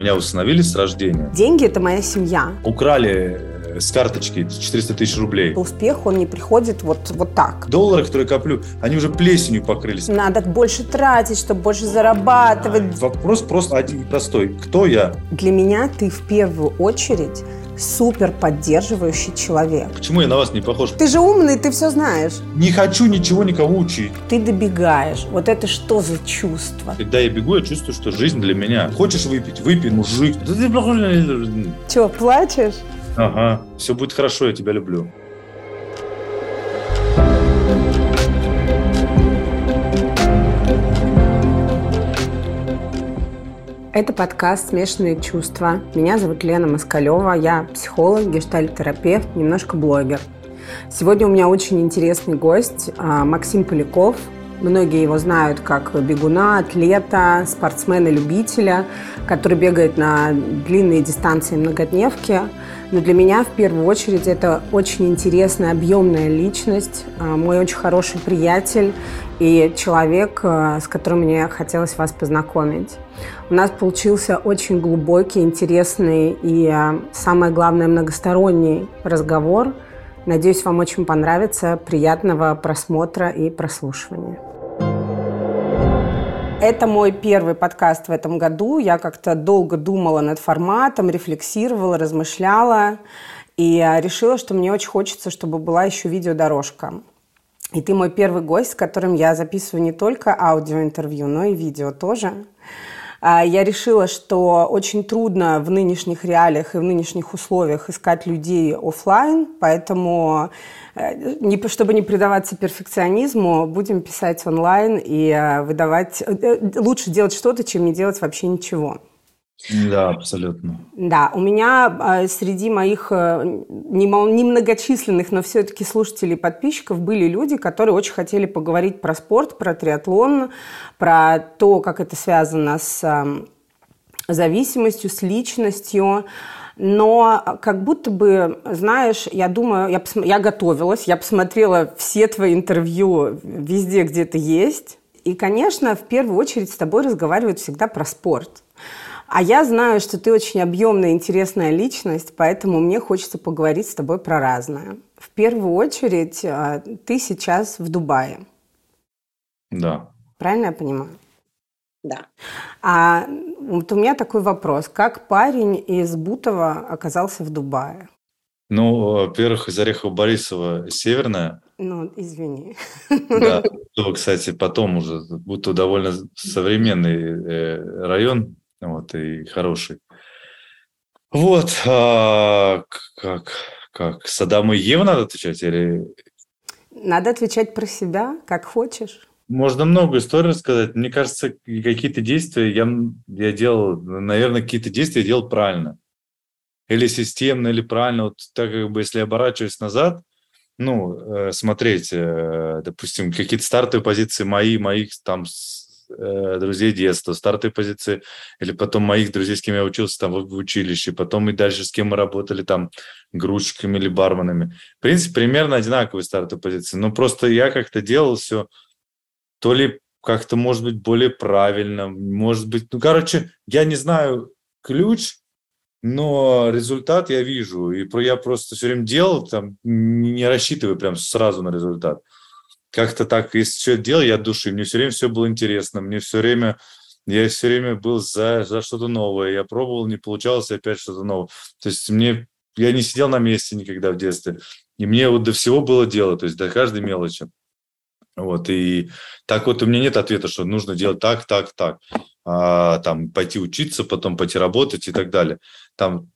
Меня установили с рождения. Деньги – это моя семья. Украли э, с карточки 400 тысяч рублей. Успех, он не приходит вот, вот так. Доллары, которые коплю, они уже плесенью покрылись. Надо больше тратить, чтобы больше зарабатывать. Вопрос просто один простой. Кто я? Для меня ты в первую очередь супер поддерживающий человек. Почему я на вас не похож? Ты же умный, ты все знаешь. Не хочу ничего никого учить. Ты добегаешь. Вот это что за чувство? Когда я бегу, я чувствую, что жизнь для меня. Хочешь выпить? Выпей, мужик. Че, плачешь? Ага, все будет хорошо, я тебя люблю. Это подкаст «Смешанные чувства». Меня зовут Лена Москалева, я психолог, гештальт-терапевт, немножко блогер. Сегодня у меня очень интересный гость а, Максим Поляков. Многие его знают как бегуна, атлета, спортсмена-любителя, который бегает на длинные дистанции многодневки. Но для меня в первую очередь это очень интересная, объемная личность, а, мой очень хороший приятель и человек, а, с которым мне хотелось вас познакомить. У нас получился очень глубокий, интересный и, а, самое главное, многосторонний разговор. Надеюсь, вам очень понравится. Приятного просмотра и прослушивания. Это мой первый подкаст в этом году. Я как-то долго думала над форматом, рефлексировала, размышляла и а, решила, что мне очень хочется, чтобы была еще видеодорожка. И ты мой первый гость, с которым я записываю не только аудиоинтервью, но и видео тоже. А, я решила, что очень трудно в нынешних реалиях и в нынешних условиях искать людей офлайн, поэтому, э, чтобы не предаваться перфекционизму, будем писать онлайн и э, выдавать... Э, лучше делать что-то, чем не делать вообще ничего. Да, абсолютно. Да, у меня э, среди моих э, немногочисленных, но все-таки слушателей и подписчиков были люди, которые очень хотели поговорить про спорт, про триатлон, про то, как это связано с э, зависимостью, с личностью. Но как будто бы, знаешь, я думаю, я, посм... я готовилась, я посмотрела все твои интервью везде, где ты есть. И, конечно, в первую очередь с тобой разговаривают всегда про спорт. А я знаю, что ты очень объемная, интересная личность, поэтому мне хочется поговорить с тобой про разное. В первую очередь, а, ты сейчас в Дубае. Да. Правильно я понимаю? Да. А вот у меня такой вопрос. Как парень из Бутова оказался в Дубае? Ну, во-первых, из Орехова-Борисова северная. Ну, извини. Да, кстати, потом уже Бутов довольно современный э, район, вот, и хороший. Вот, а, как, как, Саддаму и Еву надо отвечать или... Надо отвечать про себя, как хочешь. Можно много историй рассказать. Мне кажется, какие-то действия я, я делал, наверное, какие-то действия делал правильно. Или системно, или правильно. Вот так как бы, если оборачиваюсь назад, ну, э, смотреть, э, допустим, какие-то стартовые позиции мои, моих там э, друзей детства, стартовые позиции, или потом моих друзей, с кем я учился там в училище, потом и дальше с кем мы работали там грузчиками или барменами. В принципе, примерно одинаковые стартовые позиции, но просто я как-то делал все то ли как-то, может быть, более правильно, может быть, ну, короче, я не знаю ключ, но результат я вижу, и я просто все время делал, там, не рассчитываю прям сразу на результат как-то так, если что делал, я от души, мне все время все было интересно, мне все время, я все время был за, за что-то новое, я пробовал, не получалось, опять что-то новое. То есть мне, я не сидел на месте никогда в детстве, и мне вот до всего было дело, то есть до каждой мелочи. Вот, и так вот у меня нет ответа, что нужно делать так, так, так. А, там пойти учиться, потом пойти работать и так далее. Там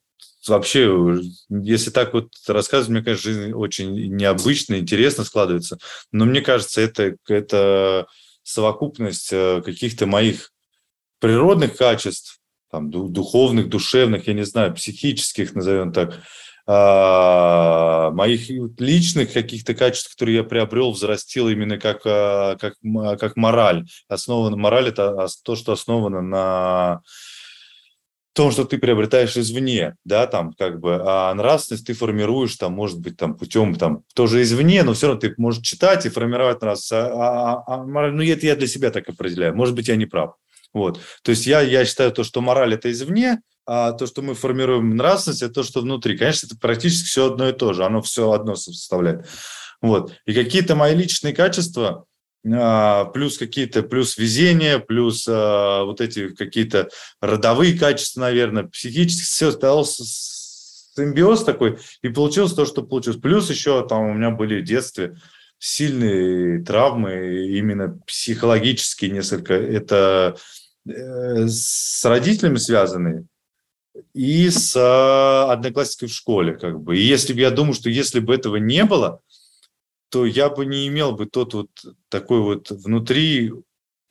вообще, если так вот рассказывать, мне кажется, жизнь очень необычная, интересно складывается. Но мне кажется, это, это совокупность э, каких-то моих природных качеств, там, духовных, душевных, я не знаю, психических, назовем так, моих личных каких-то качеств, которые я приобрел, взрастил именно как, а, как, как мораль. Основана, мораль – это то, что основано на том, что ты приобретаешь извне, да, там, как бы, а нравственность ты формируешь, там, может быть, там, путем, там, тоже извне, но все равно ты можешь читать и формировать нравственность, а, а, а ну, это я для себя так определяю, может быть, я не прав, вот, то есть я, я считаю то, что мораль – это извне, а то, что мы формируем нравственность, это то, что внутри. Конечно, это практически все одно и то же, оно все одно составляет. Вот. И какие-то мои личные качества, а, плюс какие-то, плюс везение, плюс а, вот эти какие-то родовые качества, наверное, психически, все стало симбиоз такой, и получилось то, что получилось. Плюс еще там у меня были в детстве сильные травмы, именно психологические несколько. Это с родителями связанные и с э, одноклассникой в школе. Как бы. И если бы я думаю, что если бы этого не было, то я бы не имел бы тот вот такой вот внутри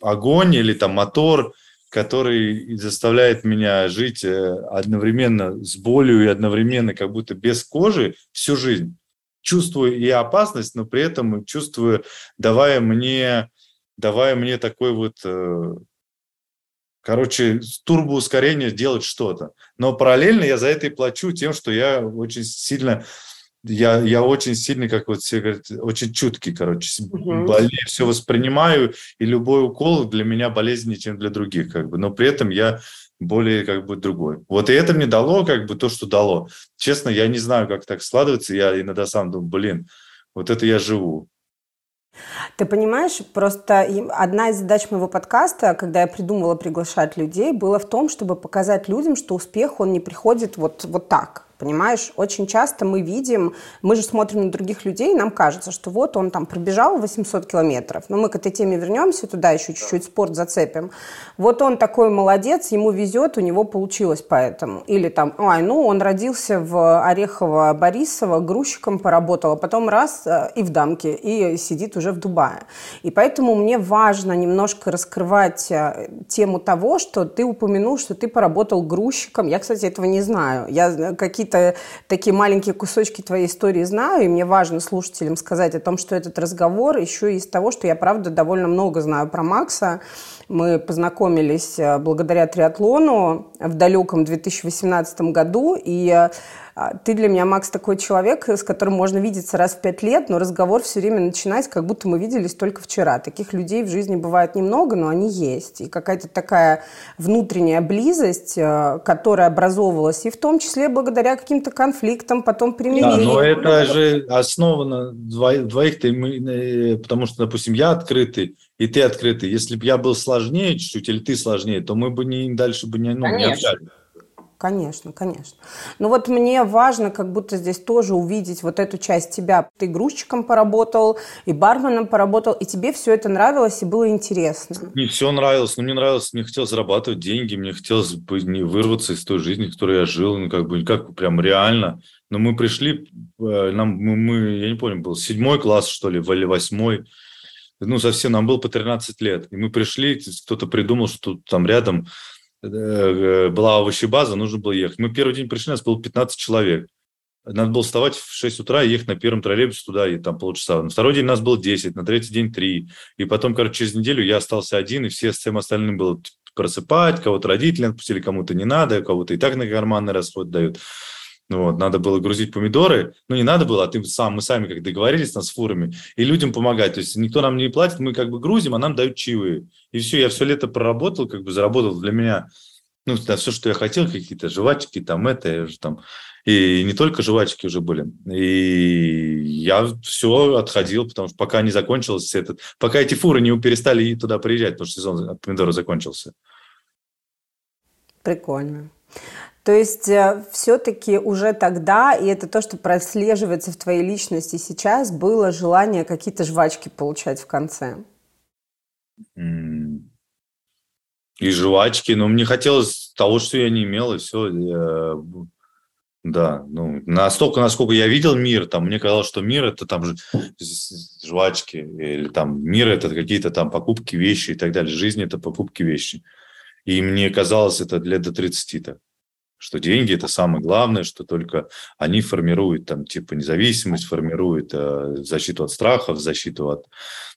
огонь или там мотор, который заставляет меня жить э, одновременно с болью и одновременно как будто без кожи всю жизнь чувствую и опасность, но при этом чувствую, давая мне, давая мне такой вот, э, короче, турбоускорение делать что-то. Но параллельно я за это и плачу тем, что я очень сильно я, я очень сильный, как вот все говорят, очень чуткий, короче, угу. болею, все воспринимаю, и любой укол для меня болезненнее, чем для других, как бы, но при этом я более как бы другой. Вот и это мне дало как бы то, что дало. Честно, я не знаю, как так складывается. Я иногда сам думаю, блин, вот это я живу. Ты понимаешь, просто одна из задач моего подкаста, когда я придумывала приглашать людей, было в том, чтобы показать людям, что успех, он не приходит вот, вот так понимаешь? Очень часто мы видим, мы же смотрим на других людей, и нам кажется, что вот он там пробежал 800 километров, но мы к этой теме вернемся, туда еще чуть-чуть спорт зацепим. Вот он такой молодец, ему везет, у него получилось поэтому. Или там, ай, ну он родился в Орехово-Борисово, грузчиком поработал, а потом раз э, и в дамке, и сидит уже в Дубае. И поэтому мне важно немножко раскрывать э, тему того, что ты упомянул, что ты поработал грузчиком. Я, кстати, этого не знаю. Я э, какие-то какие-то такие маленькие кусочки твоей истории знаю, и мне важно слушателям сказать о том, что этот разговор еще из того, что я, правда, довольно много знаю про Макса. Мы познакомились э, благодаря триатлону в далеком 2018 году, и э, ты для меня, Макс, такой человек, с которым можно видеться раз в пять лет, но разговор все время начинать, как будто мы виделись только вчера. Таких людей в жизни бывает немного, но они есть. И какая-то такая внутренняя близость, э, которая образовывалась, и в том числе благодаря каким-то конфликтам, потом примирениям. Да, но это же основано двоих-то, потому что, допустим, я открытый, и ты открытый. Если бы я был сложнее чуть-чуть, или ты сложнее, то мы бы не, дальше бы не, ну, не общались. Конечно, конечно. Но вот мне важно как будто здесь тоже увидеть вот эту часть тебя. Ты грузчиком поработал, и барменом поработал, и тебе все это нравилось и было интересно. Не все нравилось, но мне нравилось, мне хотелось зарабатывать деньги, мне хотелось бы не вырваться из той жизни, в которой я жил, ну как бы, как прям реально. Но мы пришли, э, нам, мы, мы, я не помню, был седьмой класс, что ли, или восьмой, ну, совсем, нам было по 13 лет. И мы пришли, кто-то придумал, что там рядом Э, была овощебаза, нужно было ехать. Мы первый день пришли, нас было 15 человек. Надо было вставать в 6 утра и ехать на первом троллейбусе туда, и там полчаса. На второй день нас было 10, на третий день 3. И потом, короче, через неделю я остался один, и все всем остальным было просыпать, кого-то родители отпустили, кому-то не надо, кого-то и так на карманный расход дают. Вот, надо было грузить помидоры. Ну, не надо было, а ты сам, мы сами как договорились с фурами. И людям помогать. То есть никто нам не платит, мы как бы грузим, а нам дают чаевые. И все, я все лето проработал, как бы заработал для меня, ну, да, все, что я хотел, какие-то жвачки, там это, там. И не только жвачки уже были. И я все отходил, потому что пока не закончился этот... Пока эти фуры не перестали туда приезжать, потому что сезон помидора закончился. Прикольно. То есть э, все-таки уже тогда, и это то, что прослеживается в твоей личности сейчас, было желание какие-то жвачки получать в конце. И жвачки, но мне хотелось того, что я не имел, и все. Я, да, ну, настолько, насколько я видел мир, там, мне казалось, что мир – это там жвачки, или там мир – это какие-то там покупки, вещи и так далее. Жизнь – это покупки, вещи. И мне казалось это лет до 30-то что деньги – это самое главное, что только они формируют там типа независимость, формируют э, защиту от страхов, защиту от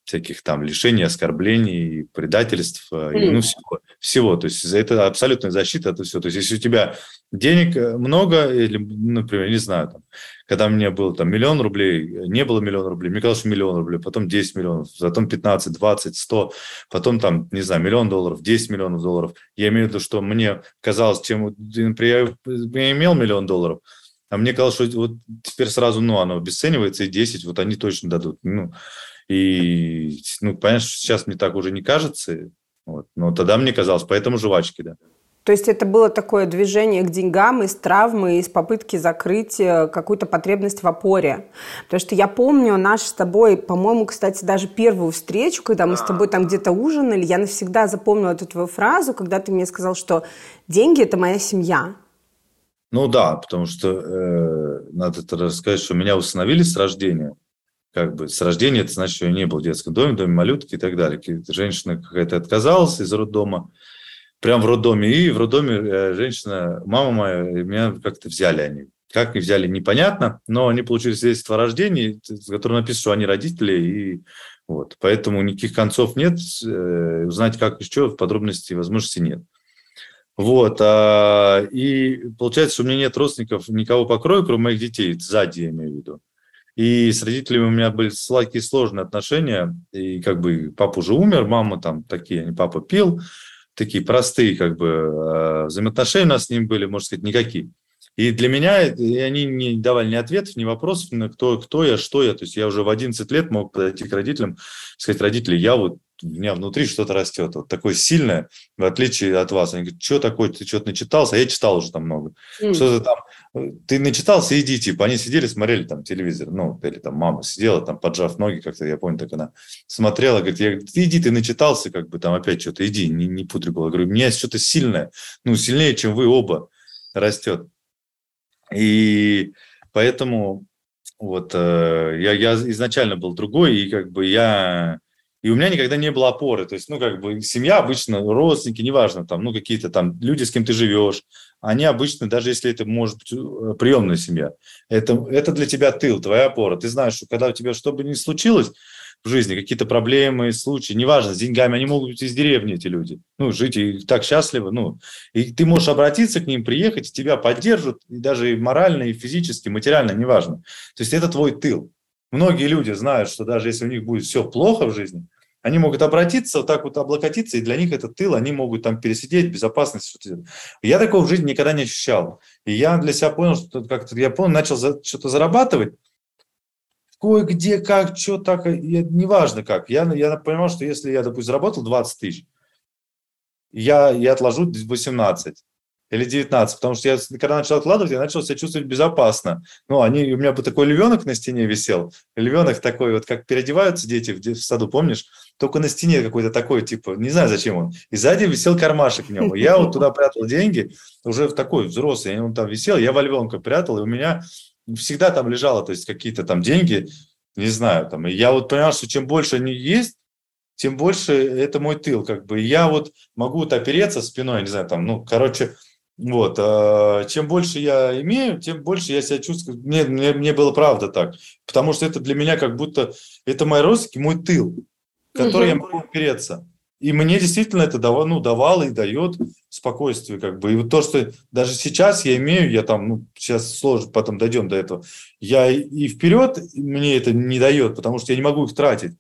всяких там лишений, оскорблений, предательств, mm. ну, всего, всего. То есть это абсолютная защита, это все. То есть если у тебя денег э, много, или, например, не знаю, там, когда у меня был там миллион рублей, не было миллион рублей, мне казалось, что миллион рублей, потом 10 миллионов, потом 15, 20, 100, потом там, не знаю, миллион долларов, 10 миллионов долларов. Я имею в виду, что мне казалось, чем, например, я имел миллион долларов, а мне казалось, что вот теперь сразу, ну, оно обесценивается, и 10, вот они точно дадут. Ну, и, ну, понимаешь, сейчас мне так уже не кажется, вот. но тогда мне казалось, поэтому жвачки, да. То есть это было такое движение к деньгам из травмы, из попытки закрыть э, какую-то потребность в опоре. Потому что я помню наш с тобой, по-моему, кстати, даже первую встречу, когда мы с тобой там где-то ужинали, я навсегда запомнила эту твою фразу, когда ты мне сказал, что деньги – это моя семья. Ну да, потому что э, надо рассказать, что меня установили с рождения как бы с рождения, это значит, что я не был в детском доме, доме малютки и так далее. Женщина какая-то отказалась из роддома, прям в роддоме, и в роддоме э, женщина, мама моя, меня как-то взяли они. Как их взяли, непонятно, но они получили свидетельство о рождении, в котором написано, что они родители, и вот. Поэтому никаких концов нет, э, узнать как и что, в подробности возможности нет. Вот, а, и получается, что у меня нет родственников, никого по крою, кроме моих детей, сзади я имею в виду. И с родителями у меня были такие сложные отношения. И как бы папа уже умер, мама там такие, папа пил. Такие простые как бы э, взаимоотношения у нас с ним были, можно сказать, никакие. И для меня и они не давали ни ответов, ни вопросов, на кто, кто я, что я. То есть я уже в 11 лет мог подойти к родителям, сказать, родители, я вот у меня внутри что-то растет, вот такое сильное, в отличие от вас. Они говорят, что такое, ты что-то начитался? А я читал уже там много. Mm. Что-то там, ты начитался, иди, типа. Они сидели, смотрели там телевизор, ну, или там мама сидела, там, поджав ноги как-то, я помню, так она смотрела, говорит, я, ты иди, ты начитался, как бы там опять что-то, иди, не, не пудри голову. говорю, у меня что-то сильное, ну, сильнее, чем вы оба растет. И поэтому вот э, я, я изначально был другой, и как бы я и у меня никогда не было опоры. То есть, ну, как бы семья обычно, родственники, неважно, там, ну, какие-то там люди, с кем ты живешь, они обычно, даже если это может быть э, приемная семья, это, это для тебя тыл, твоя опора. Ты знаешь, что когда у тебя что бы ни случилось в жизни, какие-то проблемы, случаи, неважно, с деньгами, они могут быть из деревни, эти люди, ну, жить и так счастливо, ну, и ты можешь обратиться к ним, приехать, тебя поддержат, и даже и морально, и физически, материально, неважно. То есть это твой тыл. Многие люди знают, что даже если у них будет все плохо в жизни, они могут обратиться, вот так вот облокотиться, и для них это тыл, они могут там пересидеть, безопасность. Что-то. Я такого в жизни никогда не ощущал. И я для себя понял, что как-то я понял, начал за, что-то зарабатывать, кое-где, как, что так, я, неважно как. Я, я понимал, что если я, допустим, заработал 20 тысяч, я, я отложу 18 или 19, потому что я, когда начал откладывать, я начал себя чувствовать безопасно. Ну, они, у меня бы такой львенок на стене висел, львенок такой, вот как переодеваются дети в, в саду, помнишь? Только на стене какой-то такой, типа, не знаю, зачем он. И сзади висел кармашек в нем. я вот туда прятал деньги, уже в такой взрослый, он там висел, я во львенка прятал, и у меня всегда там лежало, то есть какие-то там деньги, не знаю, там, и я вот понял, что чем больше они есть, тем больше это мой тыл, как бы. Я вот могу опереться спиной, не знаю, там, ну, короче, вот, а, чем больше я имею, тем больше я себя чувствую. Мне, мне, мне было правда так. Потому что это для меня как будто это мои родственники, мой тыл, который угу. я могу опереться. И мне действительно это давало, ну, давало и дает спокойствие, как бы. И вот то, что даже сейчас я имею, я там, ну, сейчас сложно, потом дойдем до этого, я и вперед мне это не дает, потому что я не могу их тратить.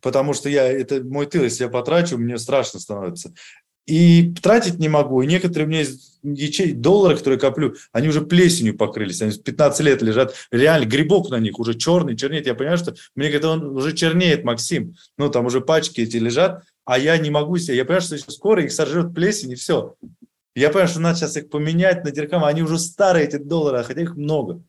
Потому что я, это мой тыл, если я потрачу, мне страшно становится и тратить не могу. И некоторые у меня есть ячей, доллары, которые коплю, они уже плесенью покрылись, они 15 лет лежат, реально грибок на них уже черный, чернеет. Я понимаю, что мне когда он уже чернеет, Максим, ну там уже пачки эти лежат, а я не могу себе, я понимаю, что скоро их сожрет плесень и все. Я понимаю, что надо сейчас их поменять на дирхам, они уже старые, эти доллары, а хотя их много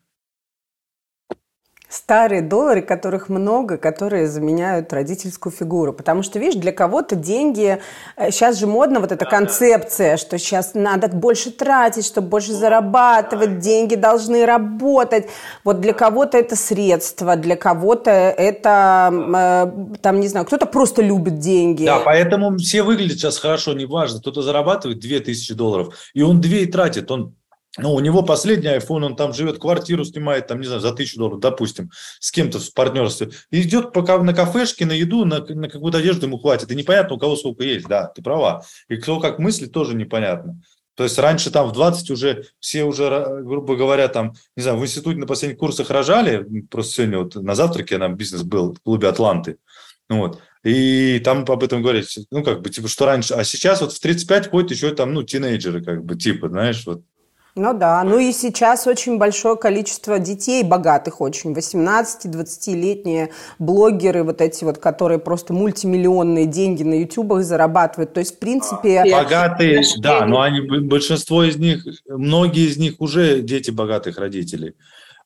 старые доллары, которых много, которые заменяют родительскую фигуру. Потому что, видишь, для кого-то деньги... Сейчас э, же модно вот эта концепция, что сейчас надо больше тратить, чтобы больше зарабатывать, деньги должны работать. Вот для кого-то это средство, для кого-то это, э, там, не знаю, кто-то просто любит деньги. Да, поэтому все выглядят сейчас хорошо, неважно. Кто-то зарабатывает 2000 долларов, и он 2 и тратит, он ну, у него последний iPhone, он там живет, квартиру снимает, там, не знаю, за тысячу долларов, допустим, с кем-то в партнерстве. И идет пока на кафешке, на еду, на, на какую-то одежду ему хватит. И непонятно, у кого сколько есть, да, ты права. И кто как мыслит, тоже непонятно. То есть раньше там в 20 уже все уже, грубо говоря, там, не знаю, в институте на последних курсах рожали, просто сегодня вот на завтраке нам бизнес был в клубе «Атланты», вот, и там об этом говорить, ну, как бы, типа, что раньше, а сейчас вот в 35 ходят еще там, ну, тинейджеры, как бы, типа, знаешь, вот, ну да, ну и сейчас очень большое количество детей богатых очень, 18-20-летние блогеры, вот эти вот, которые просто мультимиллионные деньги на ютубах зарабатывают. То есть, в принципе... Богатые, да, но они, большинство из них, многие из них уже дети богатых родителей.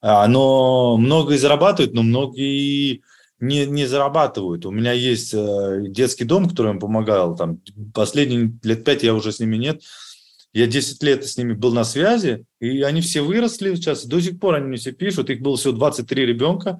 А, но многие зарабатывают, но многие не, не зарабатывают. У меня есть э, детский дом, который им помогал, там, последние лет пять я уже с ними нет, я 10 лет с ними был на связи, и они все выросли сейчас. До сих пор они мне все пишут. Их было всего 23 ребенка.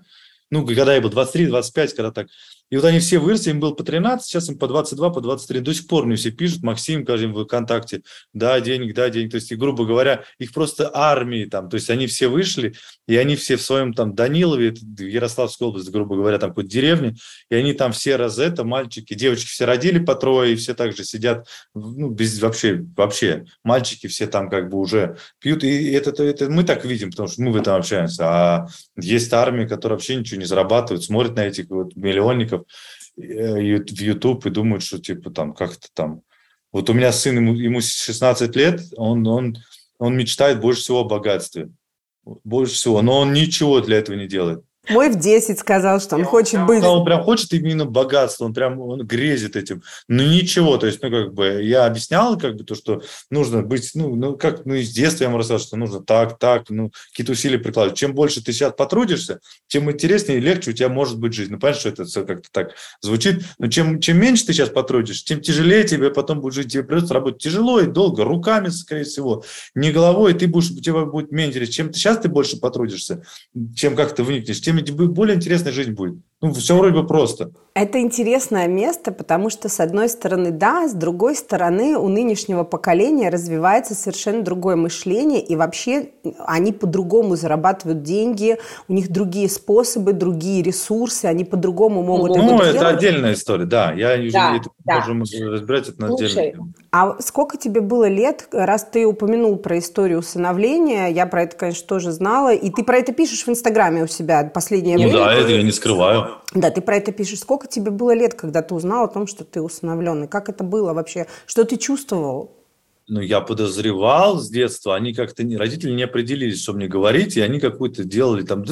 Ну, когда я был 23-25, когда так. И вот они все выросли, им было по 13, сейчас им по 22, по 23. До сих пор мне все пишут, Максим, скажем, в ВКонтакте, да, денег, да, денег. То есть, грубо говоря, их просто армии там, то есть они все вышли, и они все в своем там Данилове, Ярославской области, грубо говоря, там какой-то деревне, и они там все раз это, мальчики, девочки все родили по трое, и все также сидят, ну, без вообще, вообще, мальчики все там как бы уже пьют, и это, это, это мы так видим, потому что мы в этом общаемся, а есть армии, которые вообще ничего не зарабатывают, смотрят на этих вот миллионников, в YouTube и думают, что типа там как-то там... Вот у меня сын, ему, ему 16 лет, он, он, он мечтает больше всего о богатстве. Больше всего. Но он ничего для этого не делает. Мой в 10 сказал, что он хочет прям, быть... Он прям хочет именно богатство, он прям он грезит этим. Но ничего, то есть, ну, как бы, я объяснял, как бы, то, что нужно быть, ну, ну как, ну, из детства я ему рассказал, что нужно так, так, ну, какие-то усилия прикладывать. Чем больше ты сейчас потрудишься, тем интереснее и легче у тебя может быть жизнь. Ну, понимаешь, что это все как-то так звучит, но чем, чем меньше ты сейчас потрудишься, тем тяжелее тебе потом будет жить, тебе придется работать тяжело и долго, руками, скорее всего, не головой, ты будешь, у тебя будет меньше, чем ты сейчас ты больше потрудишься, чем как ты вникнешь, тем более интересная жизнь будет. Ну, все вроде бы просто. Это интересное место, потому что, с одной стороны, да, с другой стороны, у нынешнего поколения развивается совершенно другое мышление, и вообще они по-другому зарабатывают деньги, у них другие способы, другие ресурсы, они по-другому могут ну, это это делать. отдельная история, да. Я да, это да. можем разбирать это на. А сколько тебе было лет, раз ты упомянул про историю усыновления, я про это, конечно, тоже знала, и ты про это пишешь в Инстаграме у себя последнее ну, время. Да, это я не скрываю. Да, ты про это пишешь. Сколько тебе было лет, когда ты узнал о том, что ты усыновленный? Как это было вообще? Что ты чувствовал? Ну, я подозревал с детства, они как-то, не, родители не определились, что мне говорить, и они какую-то делали там...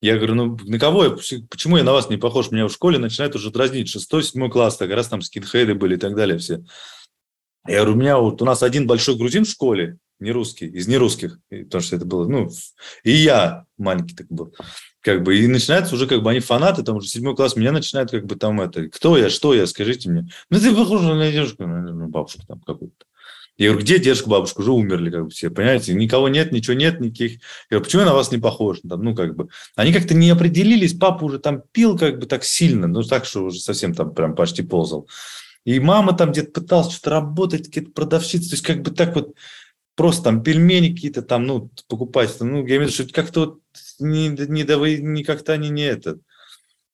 Я говорю, ну, на кого я, почему я на вас не похож? Меня в школе начинают уже дразнить, шестой, седьмой класс, так раз там скинхеды были и так далее все. Я говорю, у меня вот, у нас один большой грузин в школе, не русский, из нерусских, потому что это было, ну, и я маленький так был как бы, и начинается уже, как бы, они фанаты, там уже седьмой класс, меня начинают, как бы, там, это, кто я, что я, скажите мне. Ну, ты похож на девушку, ну, бабушку там какую-то. Я говорю, где дедушка, бабушка? Уже умерли, как бы все, понимаете? Никого нет, ничего нет, никаких. Я говорю, почему я на вас не похож? Там, ну, как бы. Они как-то не определились, папа уже там пил как бы так сильно, ну, так, что уже совсем там прям почти ползал. И мама там где-то пыталась что-то работать, какие-то продавщицы, то есть как бы так вот просто там пельмени какие-то там, ну, покупать. Ну, я имею в виду, что как-то вот не, не, не, не как-то они не это.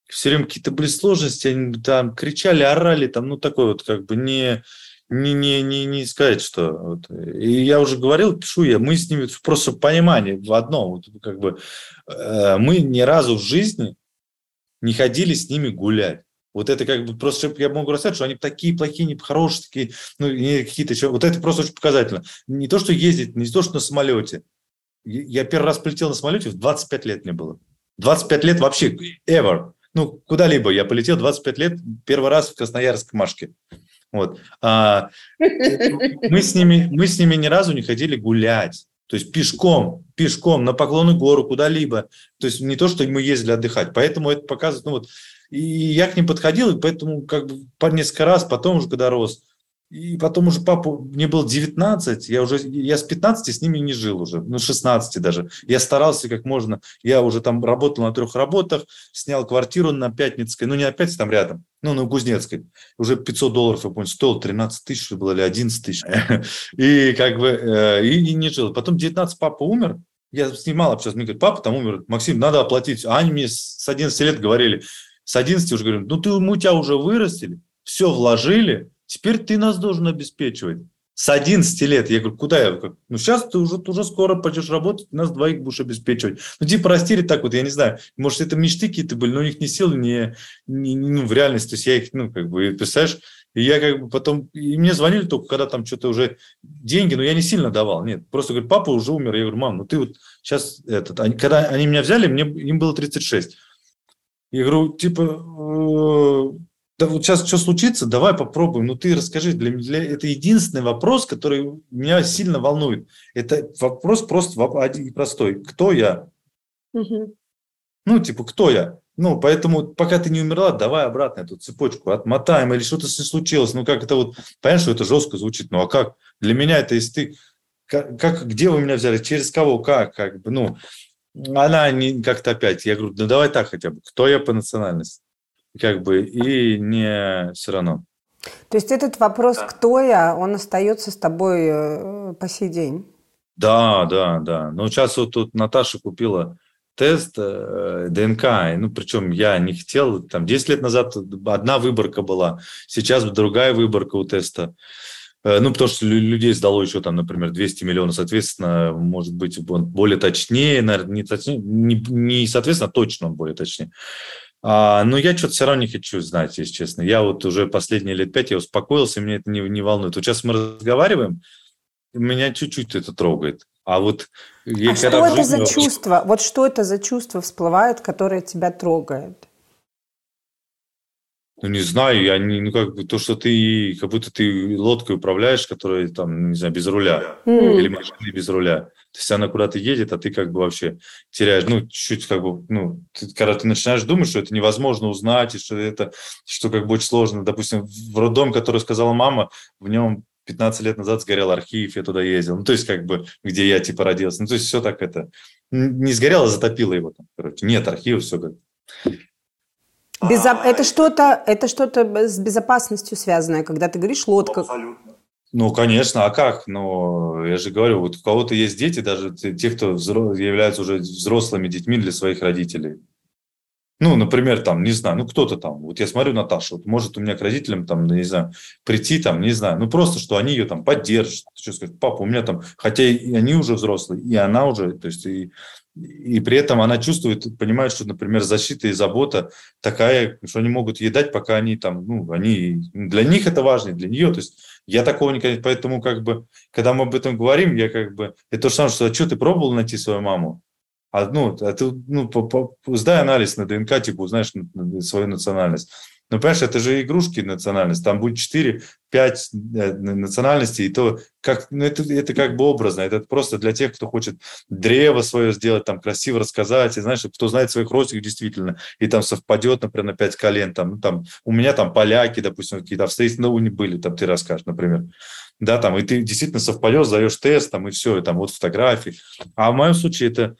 Все время какие-то были сложности, они там кричали, орали, там, ну, такой вот как бы не, не, не, не, не сказать, что... Вот. И я уже говорил, пишу я, мы с ними просто понимание в одном, вот, как бы э, мы ни разу в жизни не ходили с ними гулять. Вот это как бы просто я могу рассказать, что они такие плохие, не хорошие, такие, ну, какие-то еще. Вот это просто очень показательно. Не то, что ездить, не то, что на самолете. Я первый раз полетел на самолете, в 25 лет мне было. 25 лет вообще, ever. Ну, куда-либо я полетел 25 лет, первый раз в Красноярск Машке. Вот. А, мы, с ними, мы с ними ни разу не ходили гулять. То есть пешком, пешком, на Поклонную гору, куда-либо. То есть не то, что мы ездили отдыхать. Поэтому это показывает, ну вот, и я к ним подходил, и поэтому как бы по несколько раз, потом уже когда рос, И потом уже папу, мне было 19, я уже, я с 15 с ними не жил уже, ну, 16 даже. Я старался как можно, я уже там работал на трех работах, снял квартиру на Пятницкой, ну, не опять там рядом, ну, на Кузнецкой. Уже 500 долларов, я помню, стоил 13 тысяч было или 11 тысяч. И как бы, э, и, и не жил. Потом 19 папа умер, я снимал общался, мне говорят, папа там умер, Максим, надо оплатить. А они мне с 11 лет говорили, с 11 уже говорю, ну, ты, мы тебя уже вырастили, все вложили, Теперь ты нас должен обеспечивать. С 11 лет. Я говорю, куда я? Ну, сейчас ты уже, ты уже скоро пойдешь работать, нас двоих будешь обеспечивать. Ну, типа, растили так вот, я не знаю. Может, это мечты какие-то были, но у них не силы, не, не, ну, в реальности. То есть я их, ну, как бы, представляешь, и я как бы потом, и мне звонили только, когда там что-то уже деньги, но я не сильно давал, нет. Просто говорю, папа уже умер. Я говорю, мам, ну ты вот сейчас этот, они, когда они меня взяли, мне, им было 36. Я говорю, типа, э, да вот сейчас что случится, давай попробуем. Ну ты расскажи, для меня это единственный вопрос, который меня сильно волнует. Это вопрос просто один и простой. Кто я? Угу. Ну, типа, кто я? Ну, поэтому, пока ты не умерла, давай обратно эту цепочку отмотаем, или что-то случилось. Ну, как это вот, понятно, что это жестко звучит, ну, а как? Для меня это, если ты, как, как где вы меня взяли, через кого, как, как бы, ну, она не как-то опять, я говорю, ну, давай так хотя бы, кто я по национальности? как бы и не все равно. То есть этот вопрос, да. кто я, он остается с тобой э, по сей день? Да, да, да. Но сейчас вот тут Наташа купила тест э, ДНК, ну, причем я не хотел, там, 10 лет назад одна выборка была, сейчас другая выборка у теста. Э, ну, потому что людей сдало еще там, например, 200 миллионов, соответственно, может быть, он более точнее, наверное, не, точнее, не, не соответственно, точно он более точнее. А, но я что-то все равно не хочу знать, если честно. Я вот уже последние лет пять, я успокоился, меня это не, не волнует. Вот сейчас мы разговариваем, меня чуть-чуть это трогает. А вот а что это жизни... за чувство? Вот что это за чувство всплывает, которое тебя трогает? Ну, не знаю, я не, ну, как бы то, что ты, как будто ты лодкой управляешь, которая там, не знаю, без руля, mm. или машиной без руля. То есть она куда-то едет, а ты как бы вообще теряешь, ну, чуть-чуть как бы, ну, ты, когда ты начинаешь думать, что это невозможно узнать, и что это, что как бы очень сложно. Допустим, в роддом, который сказала мама, в нем 15 лет назад сгорел архив, я туда ездил. Ну, то есть, как бы, где я, типа, родился. Ну, то есть, все так это... Не сгорело, а затопило его там, короче. Нет архива, все как... Безо... А... Это что-то, это что-то с безопасностью связанное, когда ты говоришь лодка. Абсолютно. Ну, конечно, а как? Но я же говорю, вот у кого-то есть дети, даже те, кто взро... являются уже взрослыми детьми для своих родителей. Ну, например, там, не знаю, ну, кто-то там, вот я смотрю Наташу, вот может у меня к родителям там, не знаю, прийти там, не знаю, ну, просто, что они ее там поддержат, что сказать, папа, у меня там, хотя и они уже взрослые, и она уже, то есть, и и при этом она чувствует, понимает, что, например, защита и забота такая, что они могут ей дать, пока они там, ну, они, для них это важно, для нее, то есть я такого не, поэтому как бы, когда мы об этом говорим, я как бы, это то же самое, что, а что ты пробовал найти свою маму? А, ну, а ты, ну, по, по, сдай анализ на ДНК, типа, узнаешь свою национальность. Ну, понимаешь, это же игрушки национальность. Там будет 4-5 э, национальностей, и то как, ну, это, это как бы образно. Это просто для тех, кто хочет древо свое сделать, там красиво рассказать, и знаешь, кто знает своих родственников действительно, и там совпадет, например, на 5 колен. Там, ну, там, у меня там поляки, допустим, какие-то австрийцы, ну, не были, там ты расскажешь, например. Да, там, и ты действительно совпадешь, сдаешь тест, там, и все, и там вот фотографии. А в моем случае это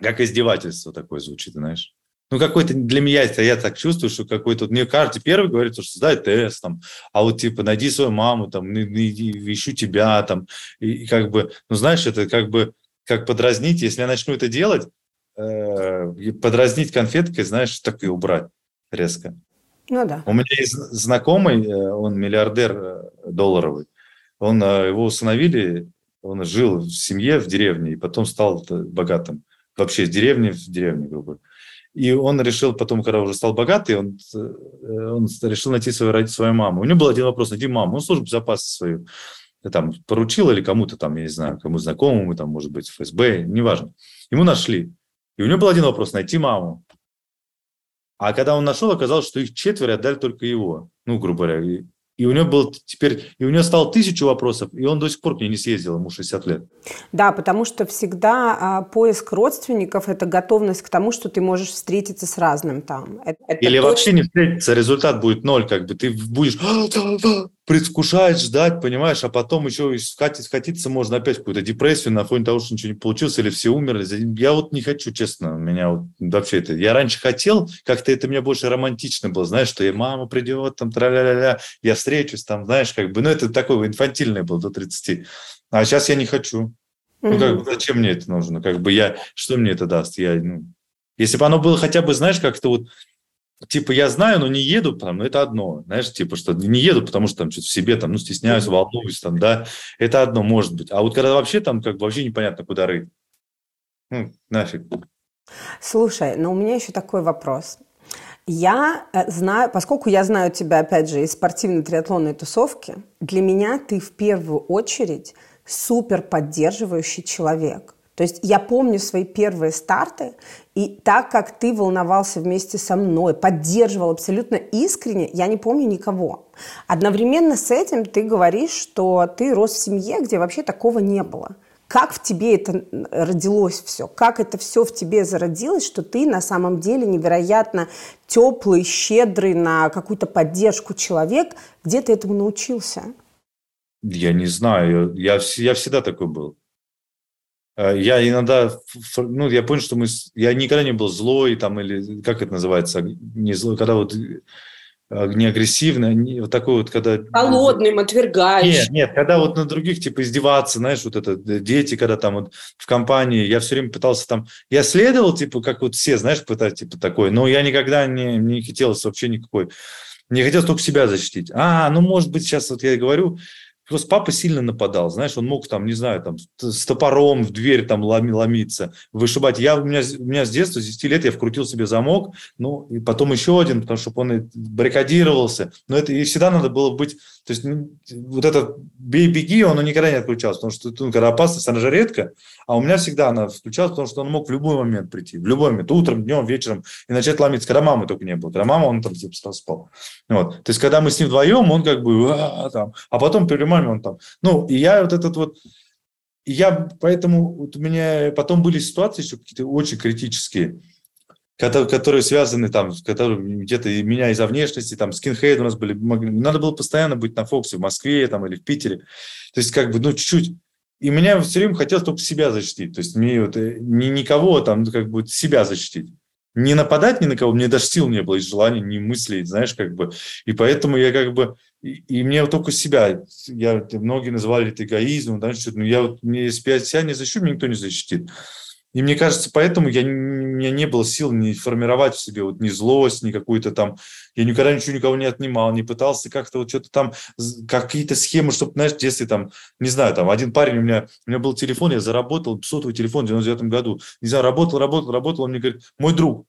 как издевательство такое звучит, знаешь ну, какой-то для меня, это я так чувствую, что какой-то, мне кажется, первый говорит, что сдай тест, там, а вот, типа, найди свою маму, там, ищу тебя, там, и, и как бы, ну, знаешь, это как бы, как подразнить, если я начну это делать, э, подразнить конфеткой, знаешь, так и убрать резко. Ну, да. У меня есть знакомый, э, он миллиардер э, долларовый, он, э, его усыновили, он жил в семье в деревне, и потом стал богатым. Вообще, с деревни в деревне, грубо говоря. И он решил потом, когда уже стал богатый, он, э, он решил найти свою, свою маму. У него был один вопрос, найти маму. Он службу безопасности свою там поручил или кому-то там, я не знаю, кому знакомому, там, может быть, ФСБ, неважно. Ему нашли. И у него был один вопрос – найти маму. А когда он нашел, оказалось, что их четверо отдали только его. Ну, грубо говоря. И у него был теперь, и у него стало тысячу вопросов, и он до сих пор к ней не съездил, ему 60 лет. Да, потому что всегда а, поиск родственников – это готовность к тому, что ты можешь встретиться с разным там. Это, это Или точно... вообще не встретиться, результат будет ноль, как бы ты будешь предвкушать, ждать, понимаешь, а потом еще хотеть, хотиться можно опять какую-то депрессию на фоне того, что ничего не получилось, или все умерли. Я вот не хочу, честно, меня вот вообще это... Я раньше хотел, как-то это мне больше романтично было, знаешь, что я мама придет, там, тра-ля-ля-ля, я встречусь, там, знаешь, как бы, ну, это такое инфантильное было до 30. А сейчас я не хочу. Ну, как бы, зачем мне это нужно? Как бы я, что мне это даст? Я, ну, если бы оно было хотя бы, знаешь, как-то вот типа, я знаю, но не еду, там, ну, это одно, знаешь, типа, что не еду, потому что там что-то в себе, там, ну, стесняюсь, волнуюсь, там, да, это одно может быть. А вот когда вообще там, как бы, вообще непонятно, куда рыть, ну, нафиг. Слушай, но у меня еще такой вопрос. Я э, знаю, поскольку я знаю тебя, опять же, из спортивной триатлонной тусовки, для меня ты в первую очередь супер поддерживающий человек. То есть я помню свои первые старты, и так как ты волновался вместе со мной, поддерживал абсолютно искренне, я не помню никого. Одновременно с этим ты говоришь, что ты рос в семье, где вообще такого не было. Как в тебе это родилось все? Как это все в тебе зародилось, что ты на самом деле невероятно теплый, щедрый на какую-то поддержку человек? Где ты этому научился? Я не знаю. Я, я всегда такой был. Э, я иногда, ну, я понял, что мы, я никогда не был злой, там, или, как это называется, не злой, когда вот э, не агрессивно, не, вот такой вот, когда... Холодным, отвергающим. Нет, нет, когда вот на других, типа, издеваться, знаешь, вот это, дети, когда там вот в компании, я все время пытался там, я следовал, типа, как вот все, знаешь, пытать, типа, такой, но я никогда не, не хотелось вообще никакой, не хотел только себя защитить. А, ну, может быть, сейчас вот я говорю, Просто папа сильно нападал, знаешь, он мог там, не знаю, там с топором в дверь там ломиться, вышибать. Я, у, меня, у меня с детства, с 10 лет я вкрутил себе замок, ну, и потом еще один, потому что он баррикадировался. Но это и всегда надо было быть, то есть ну, вот этот бей-беги, он никогда не отключался, потому что ну, когда опасность, она же редко, а у меня всегда она включалась, потому что он мог в любой момент прийти, в любой момент, утром, днем, вечером, и начать ломиться, когда мамы только не было. Когда мама, он там типа спал. Вот. То есть, когда мы с ним вдвоем, он как бы, а, там, а потом при маме он там. Ну, и я вот этот вот, я поэтому вот у меня потом были ситуации еще какие-то очень критические, которые, которые связаны там, которые где-то меня из-за внешности, там, скинхейд у нас были, надо было постоянно быть на Фоксе в Москве там или в Питере. То есть, как бы, ну, чуть-чуть и меня все время хотелось только себя защитить. То есть мне вот э, ни, никого там, как бы себя защитить. Не нападать ни на кого, мне даже сил не было, и желания, ни мыслей, знаешь, как бы. И поэтому я как бы, и, и мне вот только себя, я, многие называли это эгоизмом, да, что, ну я вот, если я себя не защищу, меня никто не защитит. И мне кажется, поэтому я, у меня не было сил не формировать в себе вот ни злость, ни какую-то там... Я никогда ничего никого не отнимал, не пытался как-то вот что-то там, какие-то схемы, чтобы, знаешь, если там, не знаю, там один парень у меня, у меня был телефон, я заработал сотовый телефон в 99 году, не знаю, работал, работал, работал, он мне говорит, мой друг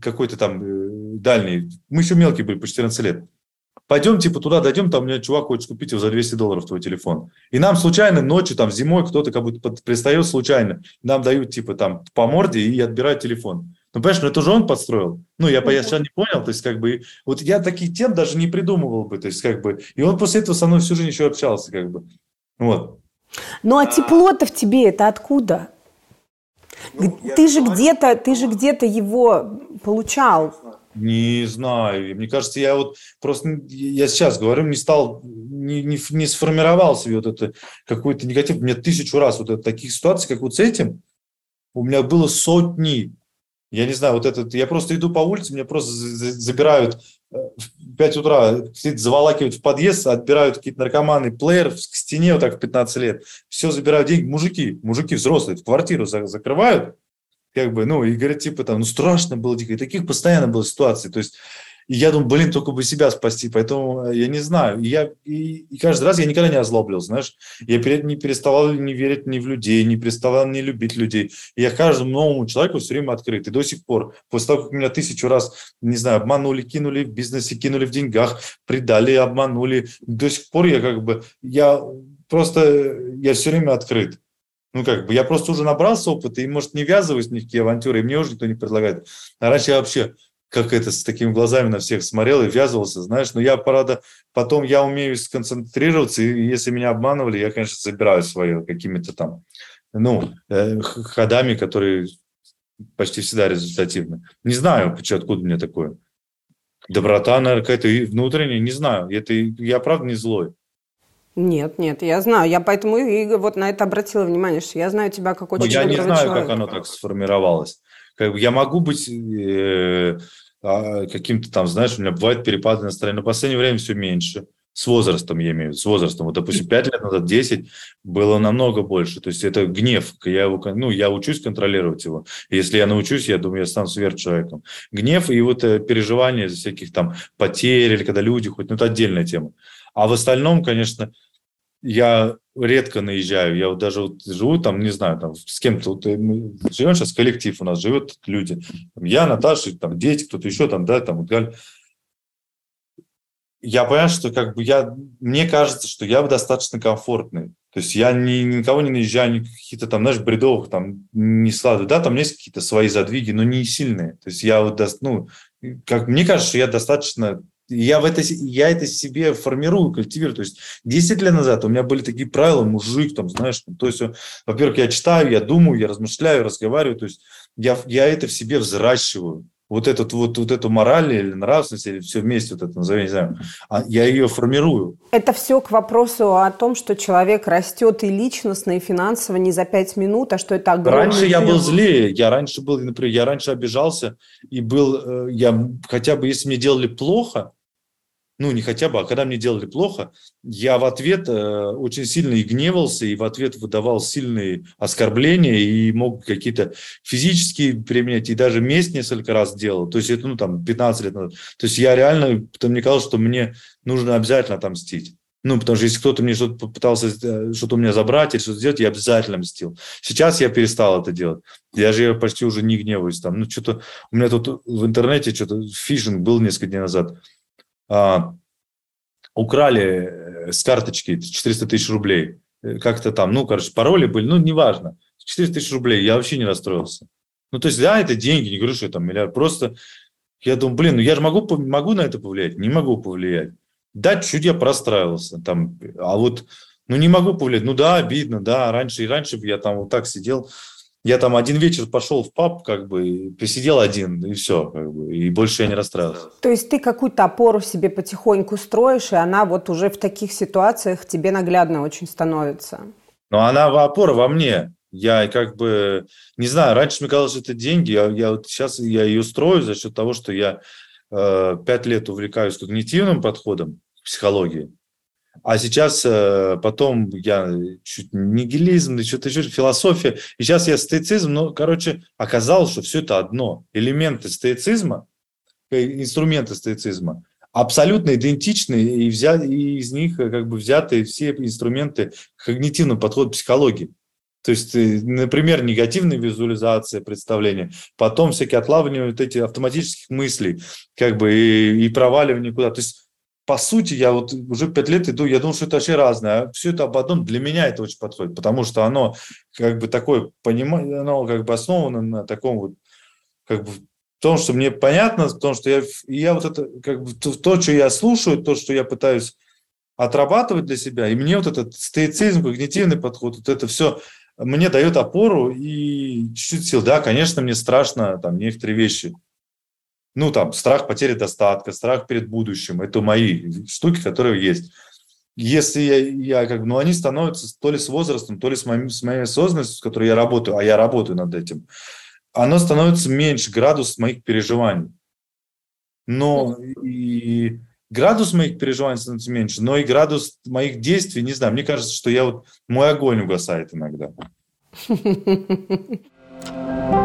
какой-то там э, дальний, мы еще мелкие были, по 14 лет, пойдем типа туда дойдем, там у меня чувак хочет купить его за 200 долларов твой телефон. И нам случайно ночью, там зимой кто-то как будто пристает случайно, нам дают типа там по морде и отбирают телефон. Ну, понимаешь, ну это же он подстроил. Ну, я, я сейчас не понял, то есть, как бы, вот я таких тем даже не придумывал бы, то есть, как бы, и он после этого со мной всю жизнь еще общался, как бы, вот. Ну, а тепло-то в тебе это откуда? Ну, ты же где-то, ты же где-то его получал. Не знаю. Мне кажется, я вот просто, я сейчас говорю, не стал, не, не, не сформировал себе вот это какой-то негатив. У меня тысячу раз вот это, таких ситуаций, как вот с этим, у меня было сотни. Я не знаю, вот этот, я просто иду по улице, меня просто забирают э, в 5 утра, заволакивают в подъезд, отбирают какие-то наркоманы, плеер к стене вот так в 15 лет, все забирают деньги, мужики, мужики взрослые, в квартиру закрывают, как бы, ну, и говорят, типа, там, ну, страшно было дико. И таких постоянно было ситуаций. То есть, и я думаю, блин, только бы себя спасти. Поэтому э, я не знаю. И, я, и, и каждый раз я никогда не озлоблил, знаешь. Я не переставал не верить ни в людей, не переставал не любить людей. И я каждому новому человеку все время открыт. И до сих пор, после того, как меня тысячу раз, не знаю, обманули, кинули в бизнесе, кинули в деньгах, предали, обманули, до сих пор я как бы, я просто, я все время открыт. Ну, как бы, я просто уже набрался опыта, и, может, не ввязываюсь в никакие авантюры, и мне уже никто не предлагает. А раньше я вообще как это с такими глазами на всех смотрел и ввязывался, знаешь, но я, правда, потом я умею сконцентрироваться, и если меня обманывали, я, конечно, забираю свое какими-то там, ну, э, ходами, которые почти всегда результативны. Не знаю, почему, откуда мне такое. Доброта, наверное, какая-то внутренняя, не знаю. Это я правда не злой. Нет, нет, я знаю. Я поэтому и вот на это обратила внимание, что я знаю тебя как очень Но я не знаю, человека. как оно так сформировалось. Как бы я могу быть э, а, каким-то там, знаешь, у меня бывают перепады настроения, но в последнее время все меньше. С возрастом, я имею в виду, с возрастом. Вот, допустим, 5 лет назад, 10 было намного больше. То есть это гнев. Я, его, ну, я учусь контролировать его. Если я научусь, я думаю, я стану сверхчеловеком. Гнев и вот э, переживания за всяких там потерь или когда люди хоть, ну, это отдельная тема. А в остальном, конечно, я редко наезжаю. Я вот даже вот живу там, не знаю, там с кем-то. Вот э, мы живем сейчас, коллектив у нас живет люди. Я, Наташа, там дети, кто-то еще там, да, там, вот, я понимаю, что как бы я, мне кажется, что я достаточно комфортный. То есть я ни, никого не наезжаю, ни какие-то там, знаешь, бредовых там не складываю. Да, там есть какие-то свои задвиги, но не сильные. То есть я вот, ну, как мне кажется, что я достаточно я, в это, я это себе формирую, культивирую. То есть 10 лет назад у меня были такие правила, мужик, там, знаешь, то есть, во-первых, я читаю, я думаю, я размышляю, разговариваю, то есть я, я это в себе взращиваю вот, этот, вот, вот эту мораль или нравственность, или все вместе, вот это назови, не знаю, а я ее формирую. Это все к вопросу о том, что человек растет и личностно, и финансово не за пять минут, а что это огромный... Раньше я был злее, я раньше был, например, я раньше обижался, и был, э, я хотя бы, если мне делали плохо, ну, не хотя бы, а когда мне делали плохо, я в ответ э, очень сильно и гневался, и в ответ выдавал сильные оскорбления, и мог какие-то физические применять, и даже месть несколько раз делал. То есть это, ну, там, 15 лет назад. То есть я реально, мне казалось, что мне нужно обязательно отомстить. Ну, потому что если кто-то мне что-то попытался э, что-то у меня забрать или что-то сделать, я обязательно мстил. Сейчас я перестал это делать. Я же почти уже не гневаюсь. Там, ну, что-то у меня тут в интернете что-то фишинг был несколько дней назад украли э, с карточки 400 тысяч рублей, э, как-то там, ну, короче, пароли были, ну, неважно, 400 тысяч рублей, я вообще не расстроился. Ну, то есть, да, это деньги, не говорю, что это миллиард, просто я думаю, блин, ну я же могу, могу на это повлиять? Не могу повлиять. Да, чуть я простраивался, там, а вот, ну, не могу повлиять, ну, да, обидно, да, раньше и раньше бы я там вот так сидел, я там один вечер пошел в паб, как бы, посидел один, и все, как бы, и больше я не расстраивался. То есть ты какую-то опору себе потихоньку строишь, и она вот уже в таких ситуациях тебе наглядно очень становится? Но она опора во мне. Я как бы, не знаю, раньше мне казалось, что это деньги, я, я вот сейчас я ее строю за счет того, что я э, пять лет увлекаюсь когнитивным подходом к психологии. А сейчас э, потом я чуть нигилизм, что-то еще, философия. И сейчас я стоицизм, но, короче, оказалось, что все это одно. Элементы стоицизма, э, инструменты стоицизма абсолютно идентичны, и, взять, и из них э, как бы взяты все инструменты когнитивного подхода психологии. То есть, например, негативная визуализация представления, потом всякие отлавливания вот эти автоматических мыслей, как бы и, и проваливание куда. То есть по сути, я вот уже пять лет иду, я думаю, что это вообще разное. А все это об одном, для меня это очень подходит, потому что оно как бы такое, понимание, оно как бы основано на таком вот, как бы том, что мне понятно, в том, что я, я вот это, как бы то, то, что я слушаю, то, что я пытаюсь отрабатывать для себя, и мне вот этот стоицизм, когнитивный подход, вот это все мне дает опору и чуть-чуть сил. Да, конечно, мне страшно там некоторые вещи ну, там, страх потери достатка, страх перед будущим. Это мои штуки, которые есть. Если я, я как бы, ну, они становятся то ли с возрастом, то ли с, моим, с моей осознанностью, с которой я работаю, а я работаю над этим, оно становится меньше, градус моих переживаний. Но и градус моих переживаний становится меньше, но и градус моих действий, не знаю, мне кажется, что я вот, мой огонь угасает иногда.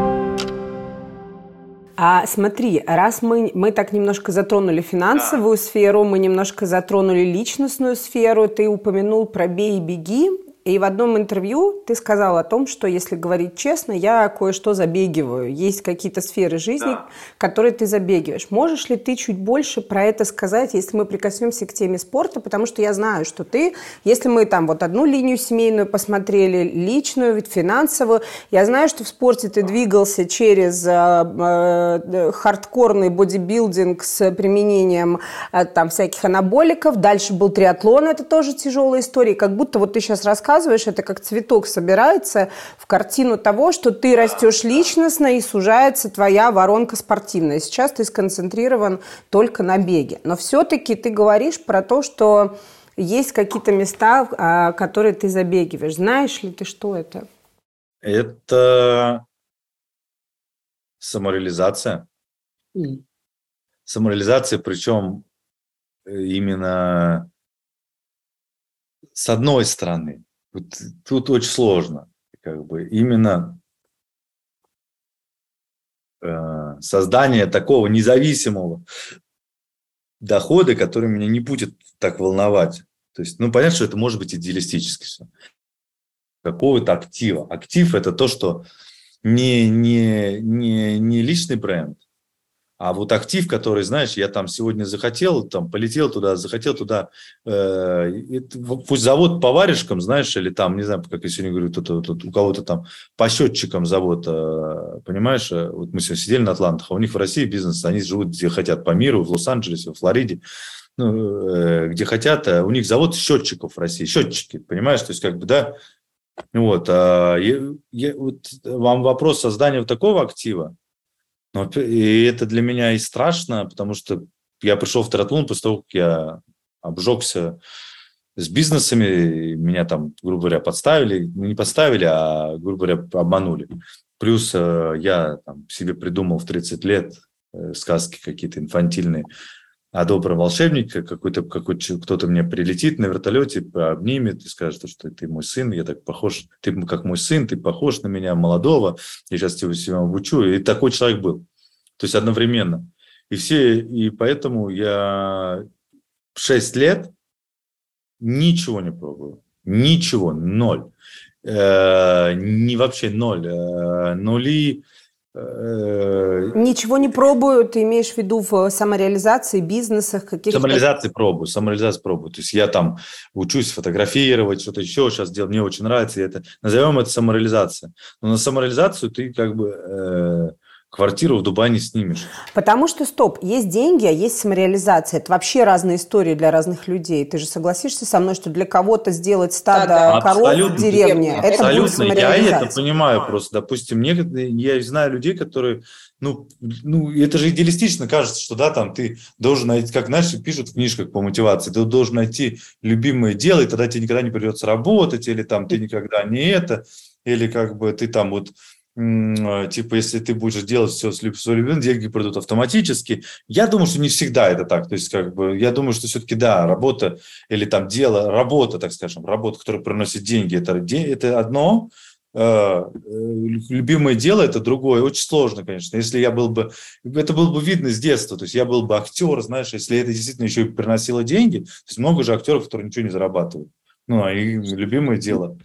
А смотри, раз мы, мы так немножко затронули финансовую да. сферу, мы немножко затронули личностную сферу, ты упомянул про «бей и беги», и в одном интервью ты сказал о том, что, если говорить честно, я кое-что забегиваю. Есть какие-то сферы жизни, да. которые ты забегиваешь. Можешь ли ты чуть больше про это сказать, если мы прикоснемся к теме спорта? Потому что я знаю, что ты, если мы там вот одну линию семейную посмотрели, личную, финансовую, я знаю, что в спорте ты двигался через э, э, хардкорный бодибилдинг с применением э, там всяких анаболиков. Дальше был триатлон, это тоже тяжелая история. Как будто вот ты сейчас рассказываешь, рассказываешь, это как цветок собирается в картину того, что ты растешь личностно и сужается твоя воронка спортивная. Сейчас ты сконцентрирован только на беге. Но все-таки ты говоришь про то, что есть какие-то места, а, которые ты забегиваешь. Знаешь ли ты, что это? Это самореализация. Mm. Самореализация, причем э, именно с одной стороны. Вот тут очень сложно. Как бы именно э, создание такого независимого дохода, который меня не будет так волновать. То есть, ну, понятно, что это может быть идеалистически все. Какого-то актива. Актив – это то, что не, не, не, не личный бренд, а вот актив, который, знаешь, я там сегодня захотел, там полетел туда, захотел туда, э, пусть завод по варежкам, знаешь, или там, не знаю, как я сегодня говорю, тут, тут, у кого-то там по счетчикам завод, э, понимаешь, э, вот мы сегодня сидели на Атлантах, а у них в России бизнес, они живут где хотят, по миру, в Лос-Анджелесе, в Флориде, ну, э, где хотят, а у них завод счетчиков в России, счетчики, понимаешь, то есть как бы, да, вот, а, я, я, вот вам вопрос создания вот такого актива, но, и это для меня и страшно, потому что я пришел в триатлон после того, как я обжегся с бизнесами, меня там, грубо говоря, подставили, ну, не подставили, а, грубо говоря, обманули. Плюс э, я там, себе придумал в 30 лет э, сказки какие-то инфантильные о добром волшебнике, какой-то какой кто-то мне прилетит на вертолете, обнимет и скажет, что ты мой сын, я так похож, ты как мой сын, ты похож на меня молодого, я сейчас тебя себя обучу. И такой человек был. То есть одновременно. И все, и поэтому я 6 лет ничего не пробую. Ничего, ноль. Э, не вообще ноль. Э, нули Ничего не пробую, ты имеешь в виду в самореализации, бизнесах, каких-то... Самореализации пробую, самореализации пробую. То есть я там учусь фотографировать, что-то еще сейчас делать, мне очень нравится это. Назовем это самореализация. Но на самореализацию ты как бы... Э, квартиру в Дубае не снимешь. Потому что, стоп, есть деньги, а есть самореализация. Это вообще разные истории для разных людей. Ты же согласишься со мной, что для кого-то сделать стадо да, да. коров Абсолютно. в деревне, это Абсолютно. будет самореализация. Я это понимаю просто. Допустим, некоторые, я знаю людей, которые, ну, ну, это же идеалистично кажется, что, да, там ты должен найти, как, знаешь, пишут в книжках по мотивации, ты должен найти любимое дело, и тогда тебе никогда не придется работать, или там ты никогда не это, или как бы ты там вот типа, если ты будешь делать все с любым, деньги придут автоматически. Я думаю, что не всегда это так. То есть, как бы, я думаю, что все-таки, да, работа или там дело, работа, так скажем, работа, которая приносит деньги, это, это одно, э, любимое дело это другое. Очень сложно, конечно. Если я был бы... Это было бы видно с детства. То есть я был бы актер, знаешь, если это действительно еще и приносило деньги. То есть много же актеров, которые ничего не зарабатывают. Ну, а их любимое дело.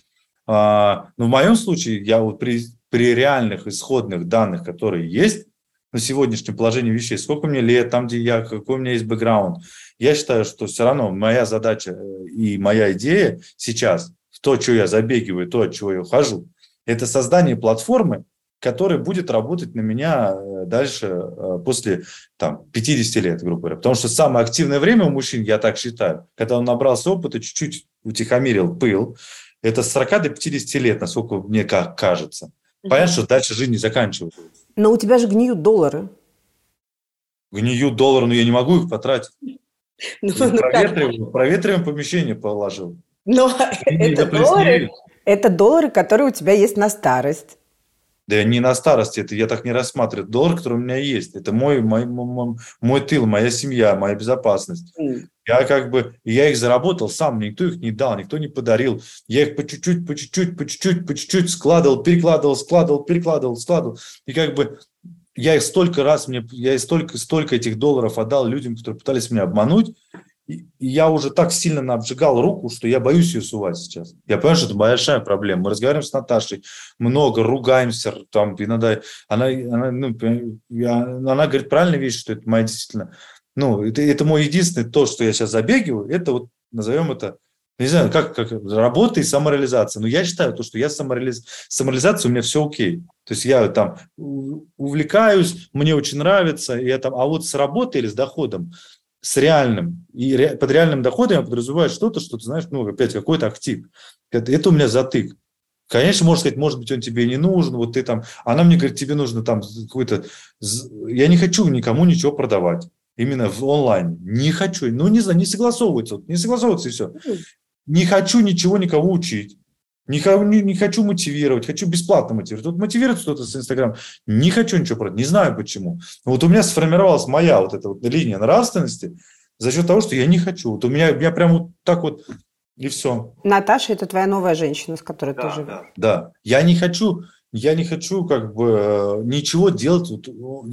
А, но в моем случае я вот при, при реальных исходных данных, которые есть на сегодняшнем положении вещей, сколько мне лет, там, где я, какой у меня есть бэкграунд, я считаю, что все равно моя задача э, и моя идея сейчас, то, что я забегиваю, то, от чего я ухожу, это создание платформы, которая будет работать на меня э, дальше э, после там, 50 лет, грубо говоря. Потому что самое активное время у мужчин, я так считаю, когда он набрался опыта, чуть-чуть утихомирил пыл, это с 40 до 50 лет, насколько мне кажется. Понятно, что дальше жизнь не заканчивается. Но у тебя же гниют доллары. Гниют доллары, но я не могу их потратить. Ну, ну, проветриваем, проветриваем помещение положил. Но это доллары, это доллары, которые у тебя есть на старость. Да не на старости, это я так не рассматриваю. Доллар, который у меня есть, это мой, мой, мой, мой тыл, моя семья, моя безопасность. Mm. Я как бы, я их заработал сам, никто их не дал, никто не подарил. Я их по чуть-чуть, по чуть-чуть, по чуть-чуть, по чуть-чуть складывал, перекладывал, складывал, перекладывал, складывал. И как бы я их столько раз, мне, я столько, столько этих долларов отдал людям, которые пытались меня обмануть, я уже так сильно обжигал руку, что я боюсь ее сувать сейчас. Я понимаю, что это большая проблема. Мы разговариваем с Наташей, много ругаемся, там иногда она, она, ну, я, она говорит правильную вещь, что это моя действительно, ну, это, это мой единственный то, что я сейчас забегиваю, это вот, назовем это, не знаю, как, как работа и самореализация. Но я считаю, то, что я самореализ... самореализация, у меня все окей. То есть я там увлекаюсь, мне очень нравится, я там, а вот с работой или с доходом, с реальным. И ре, под реальным доходом я подразумеваю что-то, что ты знаешь, ну, опять какой-то актив. Это, это у меня затык. Конечно, можно сказать, может быть, он тебе не нужен, вот ты там, она мне говорит, тебе нужно там какой-то... Я не хочу никому ничего продавать, именно в онлайн. Не хочу, ну, не знаю, не согласовывается, не согласовывается и все. Не хочу ничего никого учить. Не, не, не хочу мотивировать, хочу бесплатно мотивировать. Тут мотивирует кто-то с Инстаграм. Не хочу ничего продать, не знаю почему. Вот у меня сформировалась моя вот эта вот линия нравственности за счет того, что я не хочу. Вот у меня, у меня прям вот так вот и все. Наташа – это твоя новая женщина, с которой да, ты живешь. Да, да. Я не хочу, я не хочу как бы э, ничего делать вот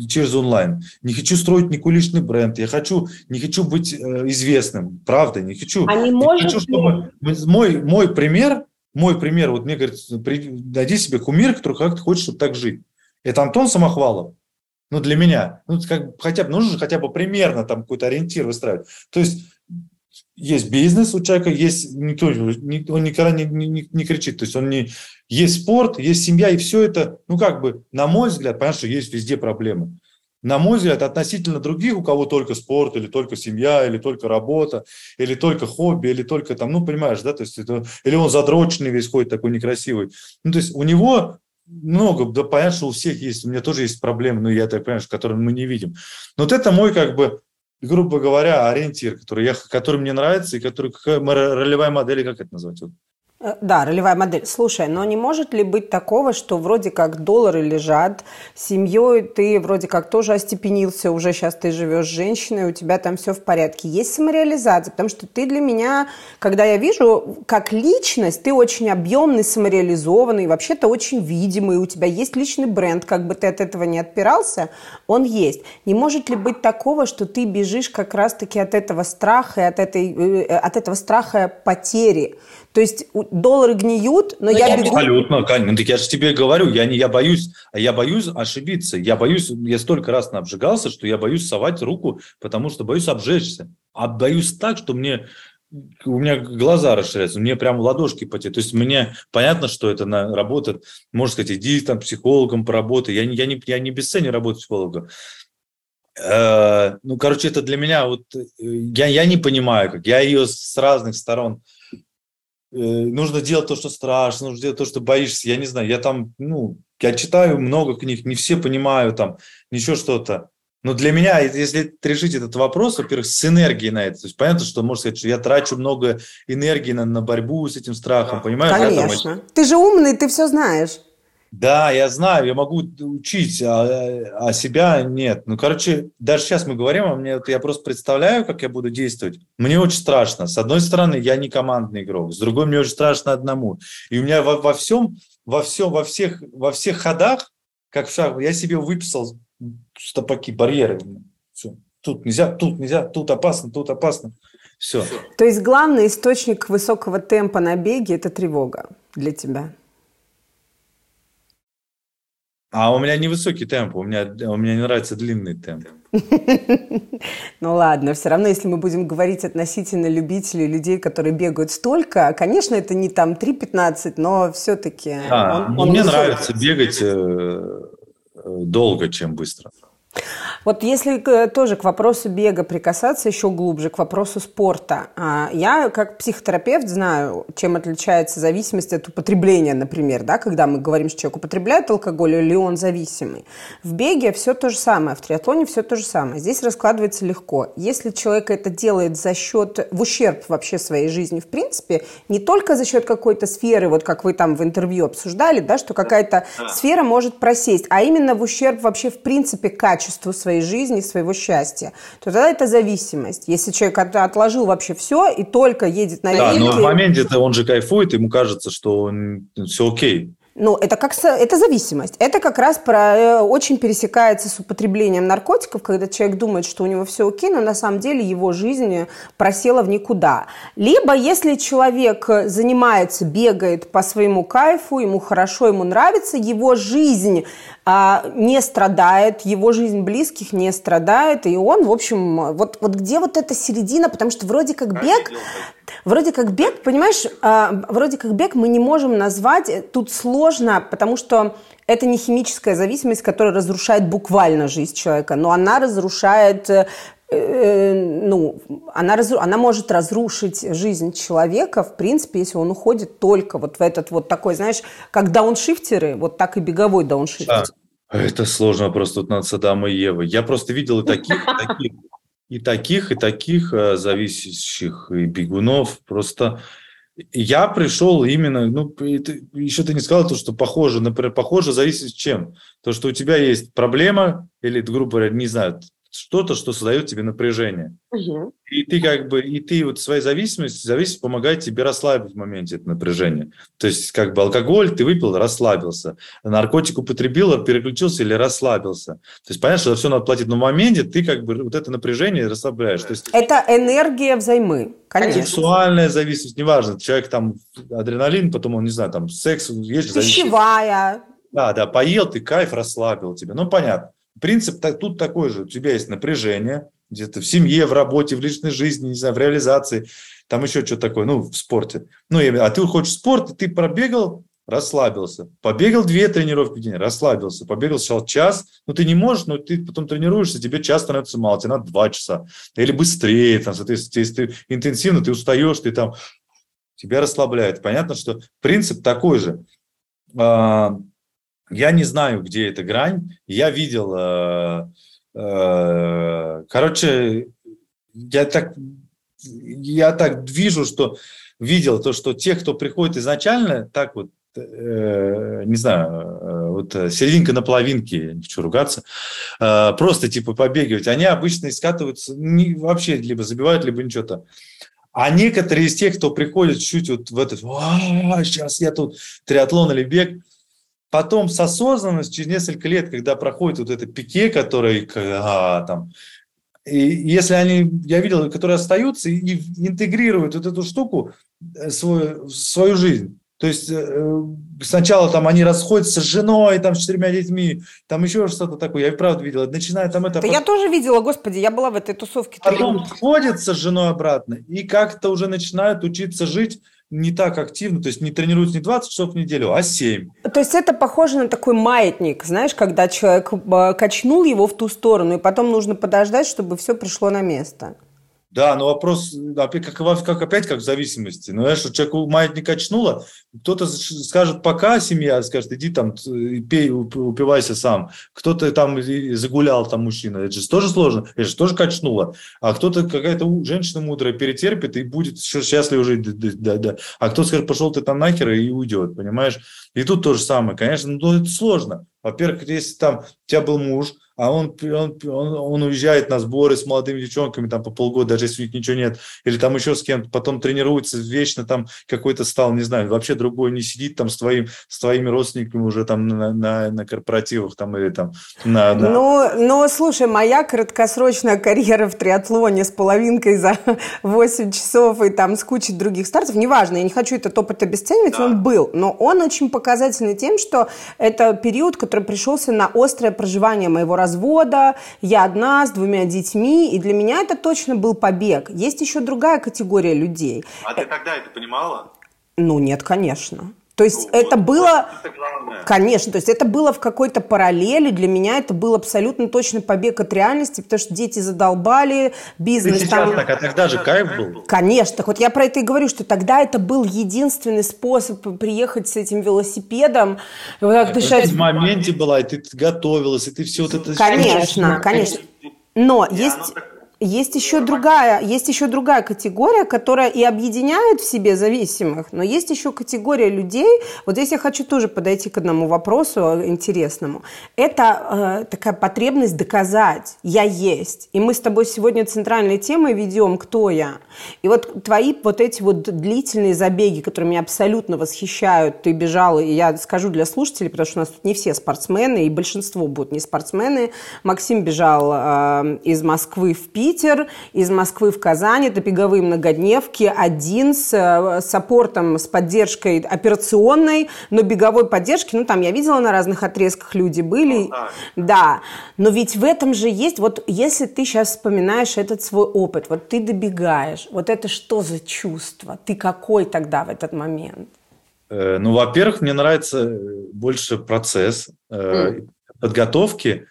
через онлайн. Не хочу строить никакой личный бренд. Я хочу, не хочу быть э, известным. Правда, не хочу. А не, не может хочу, чтобы... Мой, мой пример, мой пример, вот мне говорят, найди себе кумир, который как ты хочешь, чтобы так жить. Это Антон Самохвалов. Ну, для меня. Ну, как, хотя бы, нужно же хотя бы примерно там какой-то ориентир выстраивать. То есть есть бизнес у человека, есть никто, он никогда не, не, не кричит, то есть он не есть спорт, есть семья, и все это, ну как бы, на мой взгляд, понятно, что есть везде проблемы. На мой взгляд, относительно других, у кого только спорт, или только семья, или только работа, или только хобби, или только там, ну, понимаешь, да, то есть это, или он задроченный весь ходит такой некрасивый. Ну, то есть у него много, да, понятно, что у всех есть, у меня тоже есть проблемы, но я так понимаю, которые мы не видим. Но вот это мой, как бы, грубо говоря, ориентир, который, я, который мне нравится, и который, какая ролевая модель, как это назвать? Да, ролевая модель. Слушай, но не может ли быть такого, что вроде как доллары лежат, семьей ты вроде как тоже остепенился, уже сейчас ты живешь с женщиной, у тебя там все в порядке. Есть самореализация, потому что ты для меня, когда я вижу, как личность, ты очень объемный, самореализованный, вообще-то очень видимый, у тебя есть личный бренд, как бы ты от этого не отпирался, он есть. Не может ли быть такого, что ты бежишь как раз-таки от этого страха и от, этой, э, от этого страха потери? То есть доллары гниют, но, но я, я бегу... Абсолютно, ну, так я же тебе говорю, я, не, я боюсь, я боюсь ошибиться. Я боюсь, я столько раз обжигался, что я боюсь совать руку, потому что боюсь обжечься. А боюсь так, что мне у меня глаза расширяются, мне прям ладошки потеют. То есть мне понятно, что это на, работает. Можно сказать, иди там психологом поработай. Я, я, не, я не бесценен работать психологом. Э, ну, короче, это для меня вот... Э, я, я не понимаю, как. Я ее с разных сторон нужно делать то, что страшно, нужно делать то, что боишься. Я не знаю, я там, ну, я читаю много книг, не все понимаю там, ничего что-то. Но для меня, если решить этот вопрос, во-первых, с энергией на это, то есть понятно, что можно сказать, что я трачу много энергии на, на борьбу с этим страхом, да. понимаешь? Конечно. Ты же умный, ты все знаешь. Да, я знаю, я могу учить, а, а себя нет. Ну, короче, даже сейчас мы говорим, а мне я просто представляю, как я буду действовать. Мне очень страшно. С одной стороны, я не командный игрок, с другой мне очень страшно одному. И у меня во, во всем, во всем, во всех, во всех ходах, как в шаг, я себе выписал стопаки, барьеры. Все. Тут нельзя, тут нельзя, тут опасно, тут опасно. Все. То есть главный источник высокого темпа на беге – это тревога для тебя? А у меня невысокий темп, у меня, у меня не нравится длинный темп. Ну ладно, все равно, если мы будем говорить относительно любителей, людей, которые бегают столько, конечно, это не там 3.15, но все-таки... Да, он, он мне нравится бегать э, э, долго, чем быстро. Вот если э, тоже к вопросу бега прикасаться еще глубже, к вопросу спорта. А, я как психотерапевт знаю, чем отличается зависимость от употребления, например, да, когда мы говорим, что человек употребляет алкоголь или он зависимый. В беге все то же самое, в триатлоне все то же самое. Здесь раскладывается легко. Если человек это делает за счет, в ущерб вообще своей жизни, в принципе, не только за счет какой-то сферы, вот как вы там в интервью обсуждали, да, что какая-то сфера может просесть, а именно в ущерб вообще в принципе качеству своей жизни, своего счастья, то тогда это зависимость. Если человек отложил вообще все и только едет на Да, но в моменте -то он же кайфует, ему кажется, что он, все окей. Ну, это как это зависимость. Это как раз про, э, очень пересекается с употреблением наркотиков, когда человек думает, что у него все окей, но на самом деле его жизнь просела в никуда. Либо если человек занимается, бегает по своему кайфу, ему хорошо, ему нравится, его жизнь не страдает, его жизнь близких не страдает, и он, в общем, вот, вот где вот эта середина, потому что вроде как бег, вроде как бег, понимаешь, а, вроде как бег мы не можем назвать, тут сложно, потому что это не химическая зависимость, которая разрушает буквально жизнь человека, но она разрушает э, э, ну, она, разру... она может разрушить жизнь человека, в принципе, если он уходит только вот в этот вот такой, знаешь, как дауншифтеры, вот так и беговой дауншифтер. Да. Это сложно просто тут над Саддам и Евой. Я просто видел и таких, и таких, и таких, и таких э, зависящих и бегунов. Просто я пришел именно, ну, ты, еще ты не сказал то, что похоже, например, похоже зависит чем? То, что у тебя есть проблема, или, грубо говоря, не знаю, что-то, что создает тебе напряжение. Угу. И ты как бы, и ты вот своей зависимости, зависимость помогает тебе расслабить в моменте это напряжение. То есть как бы алкоголь ты выпил, расслабился. Наркотик употребил, переключился или расслабился. То есть понятно, что все надо платить, но в моменте ты как бы вот это напряжение расслабляешь. То есть, это энергия взаймы. Конечно. Сексуальная зависимость, неважно, человек там адреналин, потом он, не знаю, там секс, есть зависимость. Пищевая. Да, да, поел ты, кайф, расслабил тебя. Ну, понятно. Принцип тут такой же. У тебя есть напряжение где-то в семье, в работе, в личной жизни, не знаю, в реализации, там еще что такое, ну, в спорте. Ну, а ты хочешь спорт, ты пробегал, расслабился. Побегал две тренировки в день, расслабился. Побегал сначала час, ну ты не можешь, но ты потом тренируешься, тебе час становится мало, тебе надо два часа. Или быстрее, там, соответственно, если ты интенсивно, ты устаешь, ты там, тебя расслабляет. Понятно, что принцип такой же. А, я не знаю, где эта грань. Я видел, э, э, короче, я так, я так вижу, что видел то, что те, кто приходит изначально, так вот, э, не знаю, вот серединка на половинке, не хочу ругаться, просто типа побегивать, они обычно скатываются, не, вообще либо забивают, либо ничего-то. А некоторые из тех, кто приходит чуть вот в этот, сейчас я тут триатлон или бег, потом с осознанностью, через несколько лет, когда проходит вот это пике, который а, там, и если они, я видел, которые остаются и интегрируют вот эту штуку э, свою, в свою жизнь. То есть э, сначала там они расходятся с женой, там с четырьмя детьми, там еще что-то такое. Я и правда видела. Начиная там это... Да я тоже видела, господи, я была в этой тусовке. Потом сходятся с женой обратно и как-то уже начинают учиться жить не так активно, то есть не тренируются не 20 часов в неделю, а 7. То есть это похоже на такой маятник, знаешь, когда человек э, качнул его в ту сторону, и потом нужно подождать, чтобы все пришло на место. Да, но вопрос, как, как, опять как в зависимости. Ну, знаешь, человеку маятник качнуло, кто-то скажет пока семья, скажет, иди там, пей, упивайся сам. Кто-то там загулял, там мужчина, это же тоже сложно, это же тоже качнуло. А кто-то, какая-то женщина мудрая перетерпит и будет счастлив. Да, да, да. А кто скажет, пошел ты там нахер и уйдет, понимаешь? И тут то же самое, конечно, но это сложно. Во-первых, если там у тебя был муж, а он, он, он, он уезжает на сборы с молодыми девчонками там по полгода, даже если у них ничего нет, или там еще с кем-то, потом тренируется вечно там какой-то стал, не знаю, вообще другой не сидит там с, твоим, с твоими родственниками уже там на, на, на корпоративах там или там на... на... Ну, ну, слушай, моя краткосрочная карьера в триатлоне с половинкой за 8 часов и там с кучей других стартов, неважно, я не хочу этот опыт обесценивать, да. он был, но он очень показательный тем, что это период, который пришелся на острое проживание моего развития развода, я одна с двумя детьми, и для меня это точно был побег. Есть еще другая категория людей. А ты тогда это понимала? Ну, нет, конечно. То есть ну, это вот, было, это конечно, то есть это было в какой-то параллели. Для меня это был абсолютно точно побег от реальности, потому что дети задолбали, бизнес Ты там... так, а тогда же кайф был. Конечно, так вот я про это и говорю, что тогда это был единственный способ приехать с этим велосипедом. Вот так дышать. в моменте была, и ты готовилась, и ты все вот это... Конечно, конечно. Но есть... Есть еще другая, есть еще другая категория, которая и объединяет в себе зависимых, но есть еще категория людей. Вот здесь я хочу тоже подойти к одному вопросу интересному. Это э, такая потребность доказать, я есть. И мы с тобой сегодня центральной темой ведем, кто я. И вот твои вот эти вот длительные забеги, которые меня абсолютно восхищают, ты бежала, и я скажу для слушателей, потому что у нас тут не все спортсмены, и большинство будут не спортсмены. Максим бежал э, из Москвы в Питер Питер, из Москвы в Казань. Это беговые многодневки, один с э, саппортом, с поддержкой операционной, но беговой поддержки, ну там я видела на разных отрезках люди были. Ну, да. да, но ведь в этом же есть, вот если ты сейчас вспоминаешь этот свой опыт, вот ты добегаешь, вот это что за чувство? Ты какой тогда в этот момент? Э, ну, во-первых, мне нравится больше процесс mm. подготовки,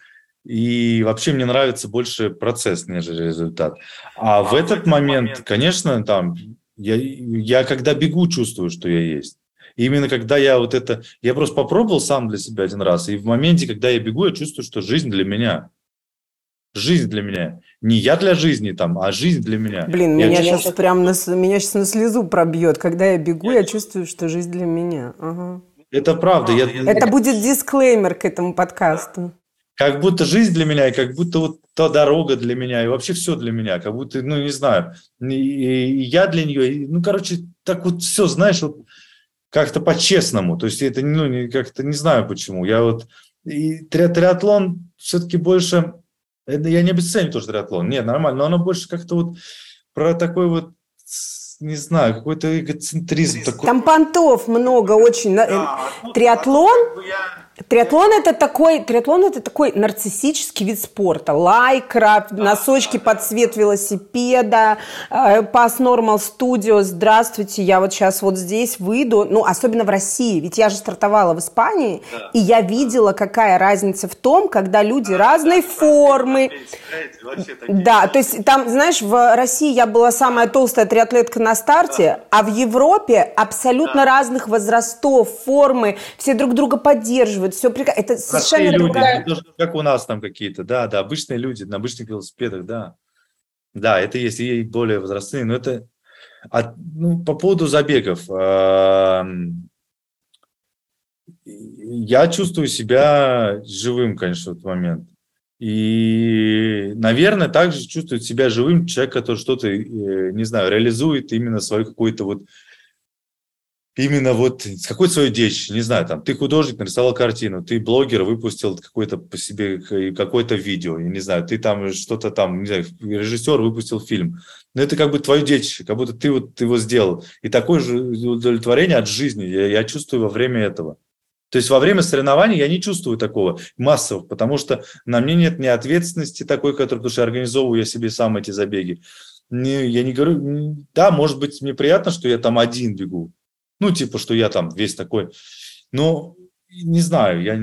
И вообще мне нравится больше процесс, нежели результат. А, а в этот момент, момент, конечно, там я, я когда бегу, чувствую, что я есть. И именно когда я вот это... Я просто попробовал сам для себя один раз, и в моменте, когда я бегу, я чувствую, что жизнь для меня. Жизнь для меня. Не я для жизни там, а жизнь для меня. Блин, я меня сейчас прям на, меня сейчас на слезу пробьет. Когда я бегу, я чувствую, что жизнь для меня. Ага. Это правда. Я... Это будет дисклеймер к этому подкасту как будто жизнь для меня, и как будто вот та дорога для меня, и вообще все для меня, как будто, ну, не знаю, и, и я для нее, и, ну, короче, так вот все, знаешь, вот как-то по-честному, то есть это, ну, не, как-то не знаю почему, я вот, и три, триатлон все-таки больше, это, я не обесцениваю тоже триатлон, нет, нормально, но оно больше как-то вот про такой вот не знаю, какой-то эгоцентризм. Такой. Там понтов много очень. Да, Триатлон, ну, Триатлон это такой, триатлон это такой нарциссический вид спорта. Лайкра, носочки под цвет велосипеда, Pass Normal Studio, здравствуйте, я вот сейчас вот здесь выйду, ну, особенно в России, ведь я же стартовала в Испании, да. и я видела, какая разница в том, когда люди да, разной да, формы. Да, то есть там, знаешь, в России я была самая толстая триатлетка на старте, да. а в Европе абсолютно да. разных возрастов, формы, все друг друга поддерживают делают, все прекрасно. Это совершенно люди, другая... как у нас там какие-то, да, да, обычные люди на обычных велосипедах, да. Да, это есть и более возрастные, но это а, ну, по поводу забегов. Я чувствую себя живым, конечно, в этот момент. И, наверное, также чувствует себя живым человек, который что-то, э, не знаю, реализует именно свою какую-то вот именно вот с какой свою дичь, не знаю, там, ты художник, нарисовал картину, ты блогер, выпустил какое-то по себе какое-то видео, я не знаю, ты там что-то там, не знаю, режиссер выпустил фильм. Но это как бы твою дичь, как будто ты вот его сделал. И такое же удовлетворение от жизни я, я чувствую во время этого. То есть во время соревнований я не чувствую такого массово, потому что на мне нет ни ответственности такой, которую, потому что организовываю я себе сам эти забеги. Не, я не говорю, да, может быть, мне приятно, что я там один бегу, ну, типа, что я там весь такой. Но не знаю, я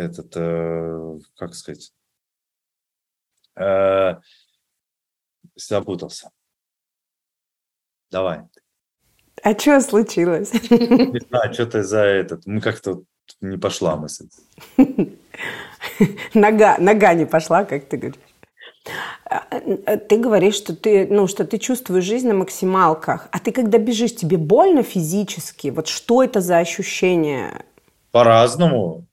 этот, э, как сказать, э, запутался. Давай. А что случилось? Не знаю, что-то за этот. Мы как-то не пошла мысль. Нога, нога не пошла, как ты говоришь. Э, ты говоришь, что ты, ну, что ты чувствуешь жизнь на максималках. А ты когда бежишь, тебе больно физически? Вот что это за ощущение? По-разному.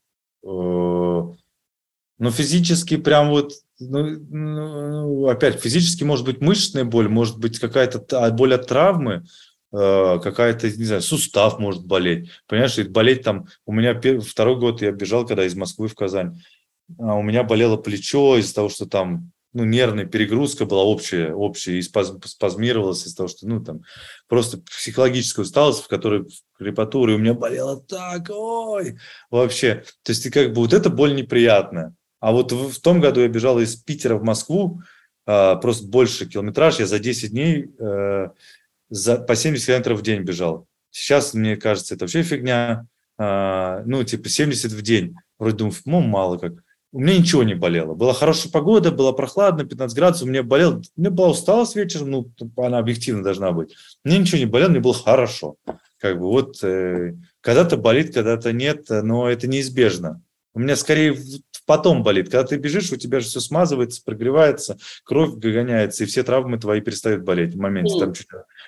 Э, ну, физически прям вот, ну, ну, опять, физически может быть мышечная боль, может быть какая-то боль от травмы, э, какая-то, не знаю, сустав может болеть. Понимаешь, болеть там... У меня второй год я бежал, когда из Москвы в Казань. А у меня болело плечо из-за того, что там ну, нервная перегрузка была общая, общая, и спазм, спазмировалась из-за того, что, ну, там, просто психологическая усталость, в которой крепатура, и у меня болело так, ой, вообще. То есть, и как бы вот эта боль неприятная. А вот в, в том году я бежал из Питера в Москву, а, просто больше километраж, я за 10 дней а, за, по 70 километров в день бежал. Сейчас, мне кажется, это вообще фигня. А, ну, типа 70 в день. Вроде думаю, ну, мало как у меня ничего не болело. Была хорошая погода, было прохладно, 15 градусов, у меня болел, у меня была усталость вечером, ну, она объективно должна быть. Мне ничего не болело, мне было хорошо. Как бы вот э, когда-то болит, когда-то нет, но это неизбежно. У меня скорее потом болит. Когда ты бежишь, у тебя же все смазывается, прогревается, кровь гоняется, и все травмы твои перестают болеть в моменте. Там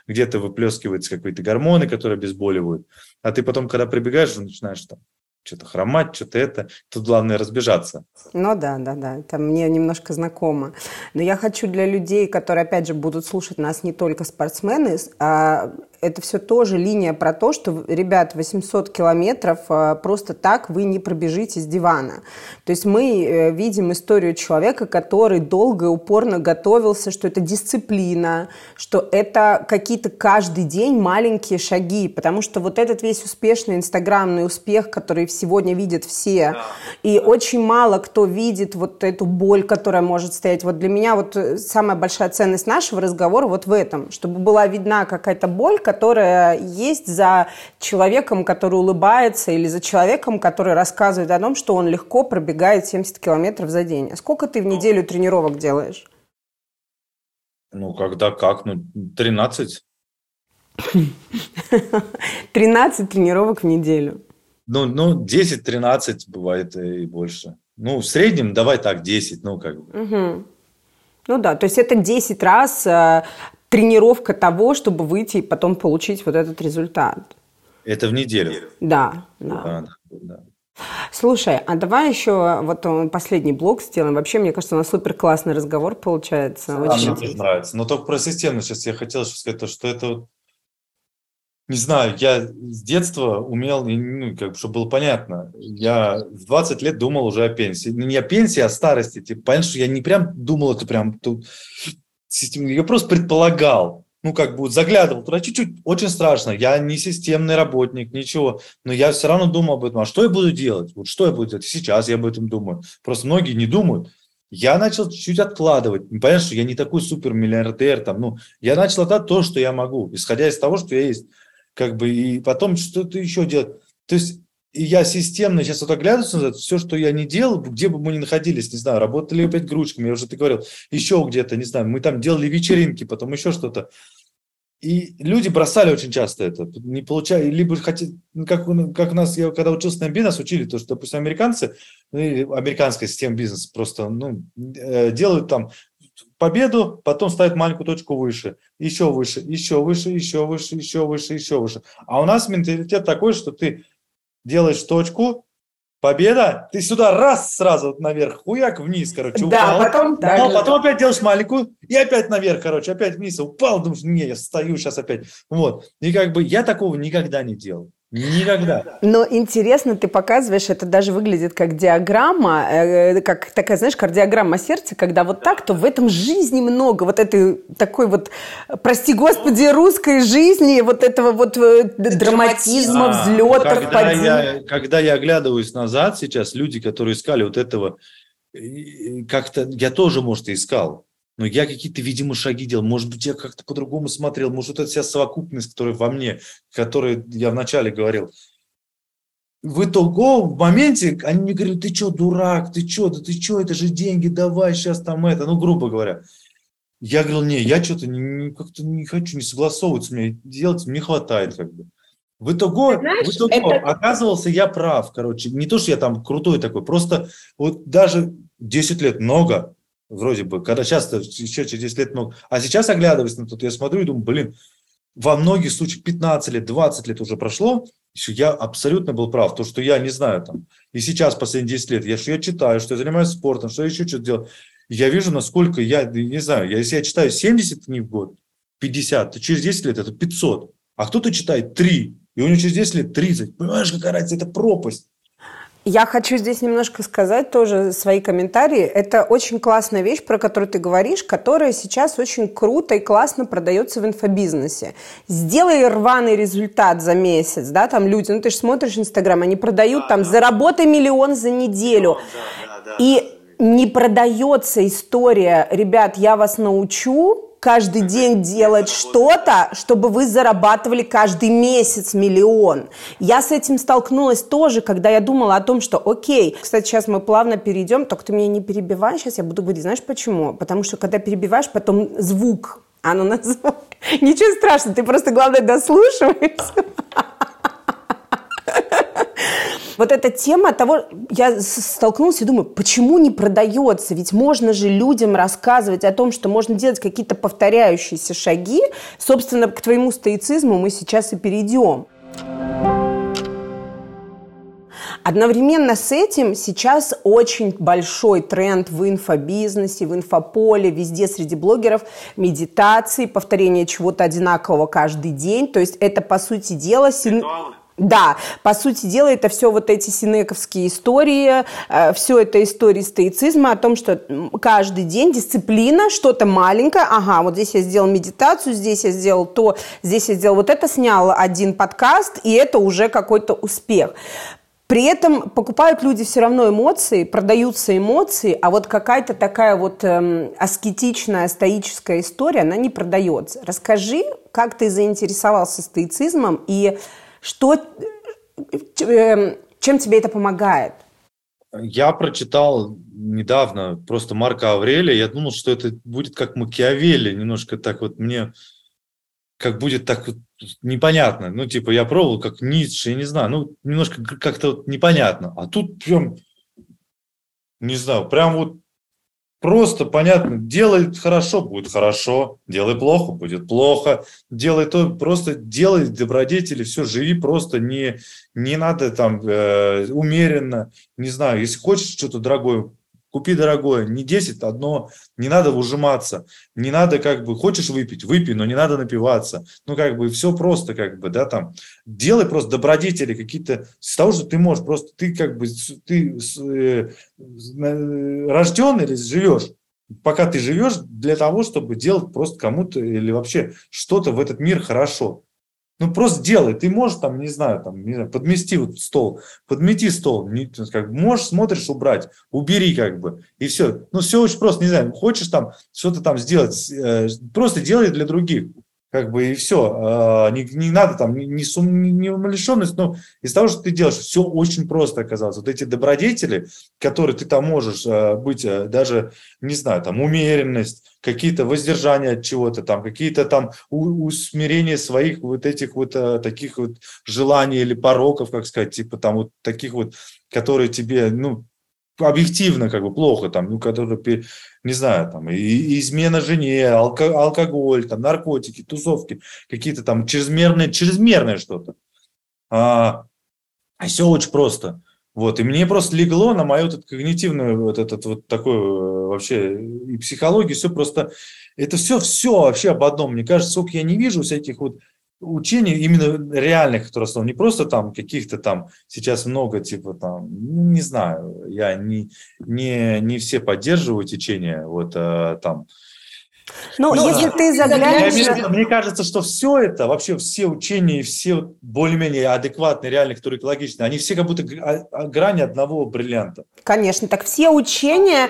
где-то выплескиваются какие-то гормоны, которые обезболивают. А ты потом, когда прибегаешь, начинаешь там что-то хромать, что-то это. Тут главное разбежаться. Ну да, да, да, это мне немножко знакомо. Но я хочу для людей, которые, опять же, будут слушать нас не только спортсмены, а это все тоже линия про то, что, ребят, 800 километров а, просто так вы не пробежите с дивана. То есть мы э, видим историю человека, который долго и упорно готовился, что это дисциплина, что это какие-то каждый день маленькие шаги, потому что вот этот весь успешный инстаграмный успех, который сегодня видят все, да. и очень мало кто видит вот эту боль, которая может стоять. Вот для меня вот э, самая большая ценность нашего разговора вот в этом, чтобы была видна какая-то боль, которая есть за человеком, который улыбается, или за человеком, который рассказывает о том, что он легко пробегает 70 километров за день. А сколько ты в неделю тренировок делаешь? Ну, когда как? Ну, 13. 13 тренировок в неделю. Ну, ну 10-13 бывает и больше. Ну, в среднем давай так, 10, ну, как бы. Угу. Ну да, то есть это 10 раз э, тренировка того, чтобы выйти и потом получить вот этот результат. Это в неделю? Да, да. да, да. Слушай, а давай еще вот э, последний блок сделаем. Вообще, мне кажется, у нас супер классный разговор получается. Да, Очень мне нравится. Но только про систему сейчас я хотел сказать, то, что это не знаю, я с детства умел, ну, как бы, чтобы было понятно, я в 20 лет думал уже о пенсии. Ну, не о пенсии, а о старости. Типа, понятно, что я не прям думал это прям тут, я просто предполагал, ну, как бы заглядывал туда чуть-чуть, очень страшно. Я не системный работник, ничего, но я все равно думал об этом. А что я буду делать? Вот что я буду делать? Сейчас я об этом думаю. Просто многие не думают. Я начал чуть-чуть откладывать. Понятно, что я не такой супер миллиардер, там, ну, я начал отдать то, что я могу, исходя из того, что я есть как бы, и потом что-то еще делать. То есть и я системно сейчас вот оглядываюсь назад, все, что я не делал, где бы мы ни находились, не знаю, работали опять грузчиками, я уже ты говорил, еще где-то, не знаю, мы там делали вечеринки, потом еще что-то. И люди бросали очень часто это, не получая, либо хотят, ну, как, как у нас, я когда учился на MBA, нас учили, то, что, допустим, американцы, ну, американская система бизнеса просто, ну, э, делают там победу, потом ставит маленькую точку выше, еще выше, еще выше, еще выше, еще выше, еще выше. А у нас менталитет такой, что ты делаешь точку, победа, ты сюда раз сразу вот наверх, хуяк вниз, короче, упал. Да, потом, упал, потом опять делаешь маленькую, и опять наверх, короче, опять вниз, упал, думаешь, не, я стою сейчас опять. Вот. И как бы я такого никогда не делал. Никогда. Но интересно, ты показываешь, это даже выглядит как диаграмма, э, как такая, знаешь, кардиограмма сердца, когда вот так, то в этом жизни много вот этой такой вот, прости господи, русской жизни, вот этого вот э, драматизма, а, взлетов, когда падений. Я, когда я оглядываюсь назад сейчас, люди, которые искали вот этого, как-то я тоже, может, и искал но я какие-то, видимо, шаги делал. Может быть, я как-то по-другому смотрел. Может, это вся совокупность, которая во мне, которой я вначале говорил. В итоге, в моменте, они мне говорили, ты что, дурак, ты что, да ты что, это же деньги, давай сейчас там это, ну, грубо говоря. Я говорил, не, я что-то как-то не хочу, не согласовываться, мне делать не хватает как бы. В итоге, Знаешь, в итоге это... оказывался я прав, короче. Не то, что я там крутой такой, просто вот даже 10 лет много, вроде бы, когда часто еще через 10 лет много. А сейчас, оглядываясь на то, я смотрю и думаю, блин, во многих случаях 15 лет, 20 лет уже прошло, я абсолютно был прав. То, что я не знаю там, и сейчас последние 10 лет, я, что я читаю, что я занимаюсь спортом, что я еще что-то делаю, я вижу, насколько я, не знаю, я, если я читаю 70 книг в год, 50, то через 10 лет это 500. А кто-то читает 3, и у него через 10 лет 30. Понимаешь, какая разница? Это пропасть. Я хочу здесь немножко сказать тоже свои комментарии. Это очень классная вещь, про которую ты говоришь, которая сейчас очень круто и классно продается в инфобизнесе. Сделай рваный результат за месяц, да, там люди, ну ты же смотришь Инстаграм, они продают да, там, да. заработай миллион за неделю. Да, да, да, и не продается история, ребят, я вас научу, каждый день делать что-то, чтобы вы зарабатывали каждый месяц миллион. Я с этим столкнулась тоже, когда я думала о том, что окей, кстати, сейчас мы плавно перейдем, только ты меня не перебивай, сейчас я буду говорить, знаешь почему? Потому что когда перебиваешь, потом звук, оно на звук. Ничего страшного, ты просто, главное, дослушиваешься. Вот эта тема того, я столкнулась и думаю, почему не продается? Ведь можно же людям рассказывать о том, что можно делать какие-то повторяющиеся шаги. Собственно, к твоему стоицизму мы сейчас и перейдем. Одновременно с этим сейчас очень большой тренд в инфобизнесе, в инфополе, везде среди блогеров медитации, повторение чего-то одинакового каждый день. То есть это, по сути дела... Ритуалы да, по сути дела, это все вот эти синековские истории, э, все это истории стоицизма о том, что каждый день дисциплина, что-то маленькое, ага, вот здесь я сделал медитацию, здесь я сделал то, здесь я сделал вот это, снял один подкаст, и это уже какой-то успех. При этом покупают люди все равно эмоции, продаются эмоции, а вот какая-то такая вот эм, аскетичная, стоическая история, она не продается. Расскажи, как ты заинтересовался стоицизмом и что, эм, чем тебе это помогает? Я прочитал недавно просто Марка Аврелия, я думал, что это будет как Макиавелли, немножко так вот мне, как будет так вот непонятно. Ну, типа, я пробовал, как Ницше, я не знаю, ну, немножко как-то вот непонятно. А тут прям, не знаю, прям вот просто понятно, делай хорошо, будет хорошо, делай плохо, будет плохо, делай то, просто делай добродетели, все, живи просто, не, не надо там э, умеренно, не знаю, если хочешь что-то дорогое, купи дорогое, не 10, одно, не надо ужиматься, не надо как бы, хочешь выпить, выпей, но не надо напиваться, ну как бы все просто как бы, да, там, делай просто добродетели какие-то, с того, что ты можешь, просто ты как бы, ты э, рожден или живешь, пока ты живешь для того, чтобы делать просто кому-то или вообще что-то в этот мир хорошо. Ну, просто делай. Ты можешь там, не знаю, там, не знаю, подмести вот стол, подмети стол. Не, как, можешь, смотришь, убрать, убери как бы, и все. Ну, все очень просто, не знаю, хочешь там что-то там сделать, э, просто делай для других как бы и все. А, не, не надо там, не, не, не умалишенность, но из того, что ты делаешь, все очень просто оказалось. Вот эти добродетели, которые ты там можешь а, быть, а, даже, не знаю, там умеренность, какие-то воздержания от чего-то там, какие-то там усмирения своих вот этих вот таких вот желаний или пороков, как сказать, типа там вот таких вот, которые тебе, ну, объективно как бы плохо, там, ну, которые, не знаю, там, и, измена жене, алко, алкоголь, там, наркотики, тусовки, какие-то там чрезмерные, чрезмерное что-то. А, а все очень просто. Вот, и мне просто легло на мою вот когнитивную, вот этот вот такой э, вообще, и психологию, все просто, это все, все вообще об одном. Мне кажется, сколько я не вижу всяких вот учений именно реальных, которые основаны, не просто там каких-то там, сейчас много типа там, не знаю, я не, не, не все поддерживаю течение, вот а, там, ну, ну если да. ты заглянешь... Я, мне кажется, что все это, вообще все учения, все более-менее адекватные, реальные, которые экологичные, они все как будто грани одного бриллианта. Конечно, так все учения,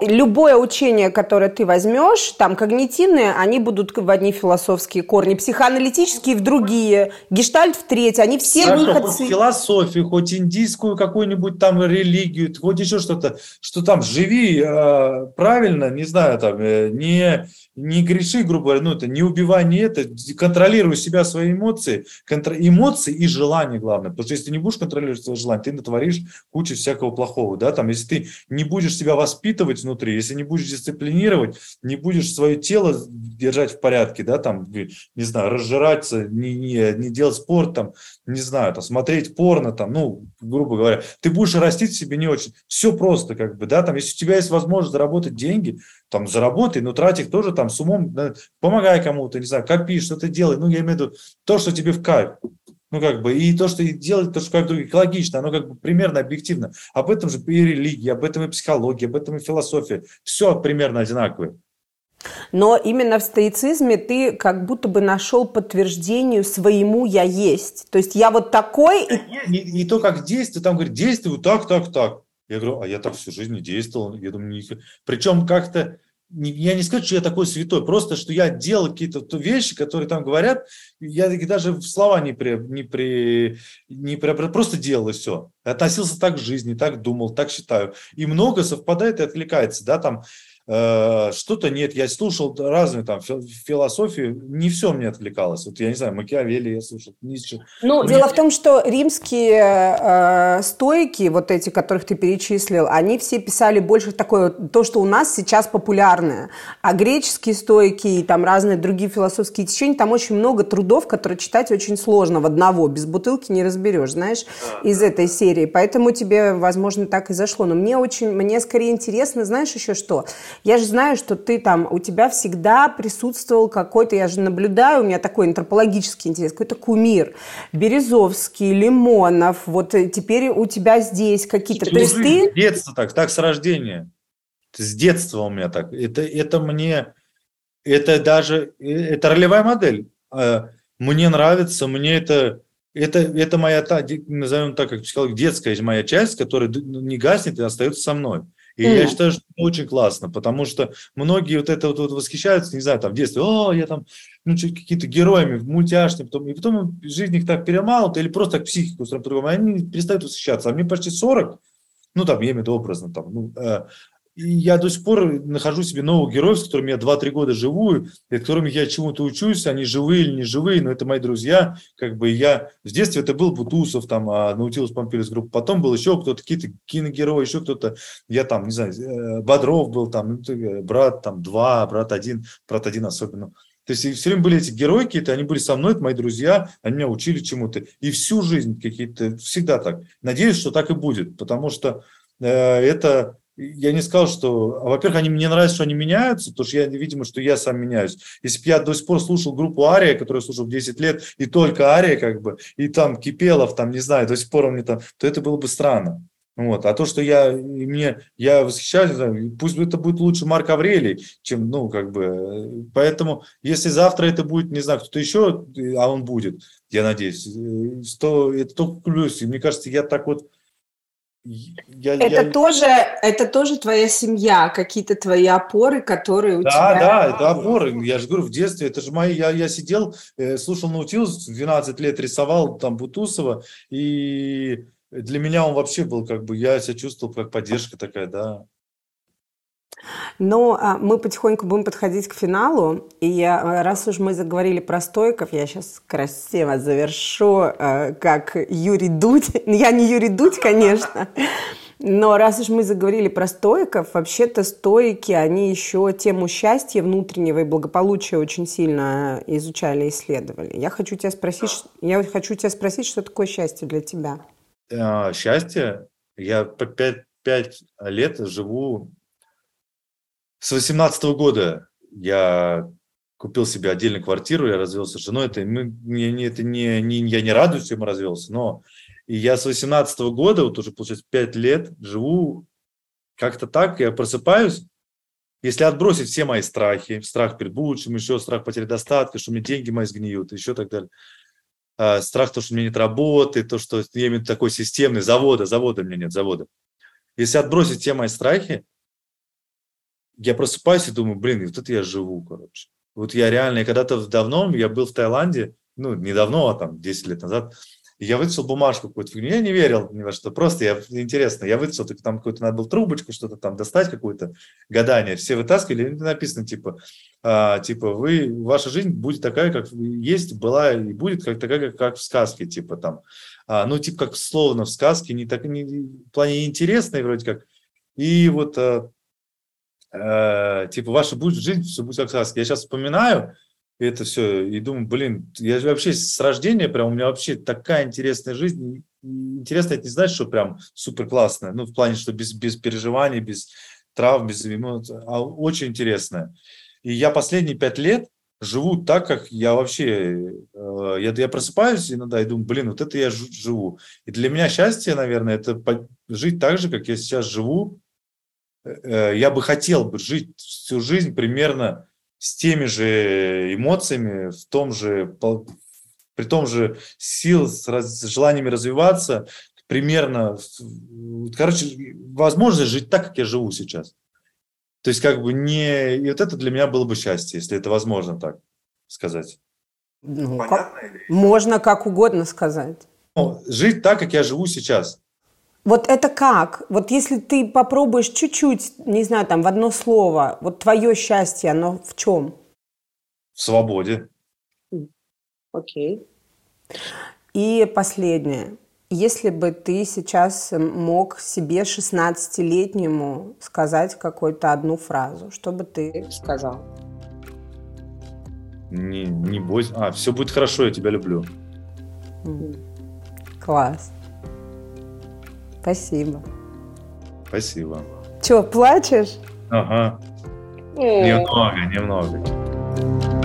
любое учение, которое ты возьмешь, там когнитивные, они будут в одни философские корни, психоаналитические в другие, гештальт в третьи, они все Хорошо, выходцы... хоть философию, хоть индийскую какую-нибудь там религию, хоть еще что-то, что там живи э, правильно, не знаю, там, э, не не, не греши, грубо говоря, ну это не убивай, не это, контролируй себя, свои эмоции, контр... эмоции и желания главное, потому что если ты не будешь контролировать свои желания, ты натворишь кучу всякого плохого, да, там, если ты не будешь себя воспитывать внутри, если не будешь дисциплинировать, не будешь свое тело держать в порядке, да, там, не знаю, разжираться, не, не, не делать спорт, там, не знаю, там, смотреть порно, там, ну, грубо говоря, ты будешь растить себе не очень. Все просто, как бы, да, там, если у тебя есть возможность заработать деньги, там, заработай, но трать их тоже там с умом, да, помогай кому-то, не знаю, копи, что-то делай, ну, я имею в виду то, что тебе в кайф. Ну, как бы, и то, что делать, то, что как бы экологично, оно как бы примерно объективно. Об этом же и религия, об этом и психология, об этом и философия. Все примерно одинаковое. Но именно в стоицизме ты как будто бы нашел подтверждению своему «я есть». То есть я вот такой... И... Не, не то, как действую, там говорит, действую так, так, так. Я говорю, а я так всю жизнь не действовал. Я думаю, не... причем как-то я не скажу, что я такой святой, просто что я делал какие-то вещи, которые там говорят, я даже в слова не при, не при, не при, просто делал и все. Относился так к жизни, так думал, так считаю. И много совпадает и откликается, да, там что-то нет. Я слушал разные там философии, не все мне отвлекалось. Вот я не знаю, Макиавелли я слушал, Ницше. Ну, мне... дело в том, что римские э, стойки, вот эти, которых ты перечислил, они все писали больше такое, то, что у нас сейчас популярное. А греческие стойки и там разные другие философские течения, там очень много трудов, которые читать очень сложно в одного, без бутылки не разберешь, знаешь, из этой серии. Поэтому тебе, возможно, так и зашло. Но мне очень, мне скорее интересно, знаешь еще что? Я же знаю, что ты там, у тебя всегда присутствовал какой-то, я же наблюдаю, у меня такой антропологический интерес, какой-то кумир. Березовский, Лимонов, вот э, теперь у тебя здесь какие-то... То есть ты... С детства так, так с рождения. С детства у меня так. Это, это мне... Это даже... Э, это ролевая модель. А, мне нравится, мне это... Это, это моя, та, назовем так, как психолог, детская моя часть, которая не гаснет и остается со мной. И mm. я считаю, что это очень классно, потому что многие вот это вот, вот восхищаются, не знаю, там в детстве, о, я там, ну, какие-то героями, мультяшными, потом, и потом жизнь их так перемалывает, или просто так психику по-другому, они перестают восхищаться. А мне почти 40, ну, там, я имею в виду образно, там, ну, э, я до сих пор нахожу себе новых героев, с которыми я 2-3 года живу, и с которыми я чему-то учусь, они живые или не живые, но это мои друзья. Как бы я в детстве это был Бутусов, там, а, Наутилус Помпилис группа, потом был еще кто-то, какие-то киногерои, еще кто-то, я там, не знаю, э, Бодров был там, ну, э, брат там два, брат один, брат один особенно. То есть все время были эти герои какие-то, они были со мной, это мои друзья, они меня учили чему-то. И всю жизнь какие-то, всегда так. Надеюсь, что так и будет, потому что э, это я не сказал, что... А, во-первых, они мне нравятся, что они меняются, потому что я, видимо, что я сам меняюсь. Если бы я до сих пор слушал группу Ария, которую слушал 10 лет, и только Ария, как бы, и там Кипелов, там, не знаю, до сих пор мне там, то это было бы странно. Вот. А то, что я, мне, я восхищаюсь, пусть это будет лучше Марк Аврелий, чем, ну, как бы, поэтому, если завтра это будет, не знаю, кто-то еще, а он будет, я надеюсь, то это только плюс. И мне кажется, я так вот я, это, я... Тоже, это тоже твоя семья, какие-то твои опоры, которые у да, тебя... Да, да, это опоры. Я же говорю, в детстве, это же мои... Я, я сидел, э, слушал Наутилус, 12 лет рисовал там Бутусова, и для меня он вообще был как бы... Я себя чувствовал как поддержка такая, да. Но а, мы потихоньку будем подходить к финалу. И а, раз уж мы заговорили про стойков, я сейчас красиво завершу, а, как Юрий Дудь. Я не Юрий Дудь, конечно. Но раз уж мы заговорили про стоиков, вообще-то стойки, они еще тему счастья внутреннего и благополучия очень сильно изучали и исследовали. Я хочу тебя спросить, я хочу тебя спросить, что такое счастье для тебя? Счастье? Я по пять, пять лет живу с 18 года я купил себе отдельную квартиру, я развелся с женой. Это, мы, не, это не, не, я не радуюсь, что я развелся, но и я с 18 года, вот уже, получается, 5 лет живу как-то так, я просыпаюсь, если отбросить все мои страхи, страх перед будущим, еще страх потери достатка, что меня деньги мои сгниют, еще так далее, а, страх то, что у меня нет работы, то, что я имею такой системный, завода, завода у меня нет, завода. Если отбросить все мои страхи, я просыпаюсь и думаю, блин, вот это я живу, короче. Вот я реально, когда-то давно, я был в Таиланде, ну, не давно, а там 10 лет назад, и я вытащил бумажку какую-то фигню. Я не верил ни во что. Просто я, интересно, я вытащил, так там какую-то надо было трубочку, что-то там достать, какое-то гадание. Все вытаскивали, и написано, типа, а, типа, вы, ваша жизнь будет такая, как есть, была и будет как такая, как, как в сказке, типа там. А, ну, типа, как словно в сказке, не так, не, в плане интересной вроде как. И вот а, э, типа, ваша будет жизнь, все будет как сказка. Я сейчас вспоминаю это все и думаю, блин, я же вообще с рождения прям, у меня вообще такая интересная жизнь. Интересно, это не значит, что прям супер классная, ну, в плане, что без, без переживаний, без травм, без эмоций, а очень интересная. И я последние пять лет живу так, как я вообще, э, я, я просыпаюсь иногда и думаю, блин, вот это я живу. И для меня счастье, наверное, это жить так же, как я сейчас живу, я бы хотел бы жить всю жизнь примерно с теми же эмоциями, в том же, при том же сил, с, раз, с желаниями развиваться, примерно, короче, возможность жить так, как я живу сейчас. То есть как бы не... И вот это для меня было бы счастье, если это возможно так сказать. Ну, как... Можно как угодно сказать. Ну, жить так, как я живу сейчас. Вот это как? Вот если ты попробуешь чуть-чуть, не знаю, там в одно слово, вот твое счастье, оно в чем? В свободе. Окей. И последнее. Если бы ты сейчас мог себе 16-летнему сказать какую-то одну фразу, что бы ты сказал? Не, не бойся. А, все будет хорошо, я тебя люблю. Класс. Спасибо. Спасибо. Че, плачешь? Ага. Немного, немного.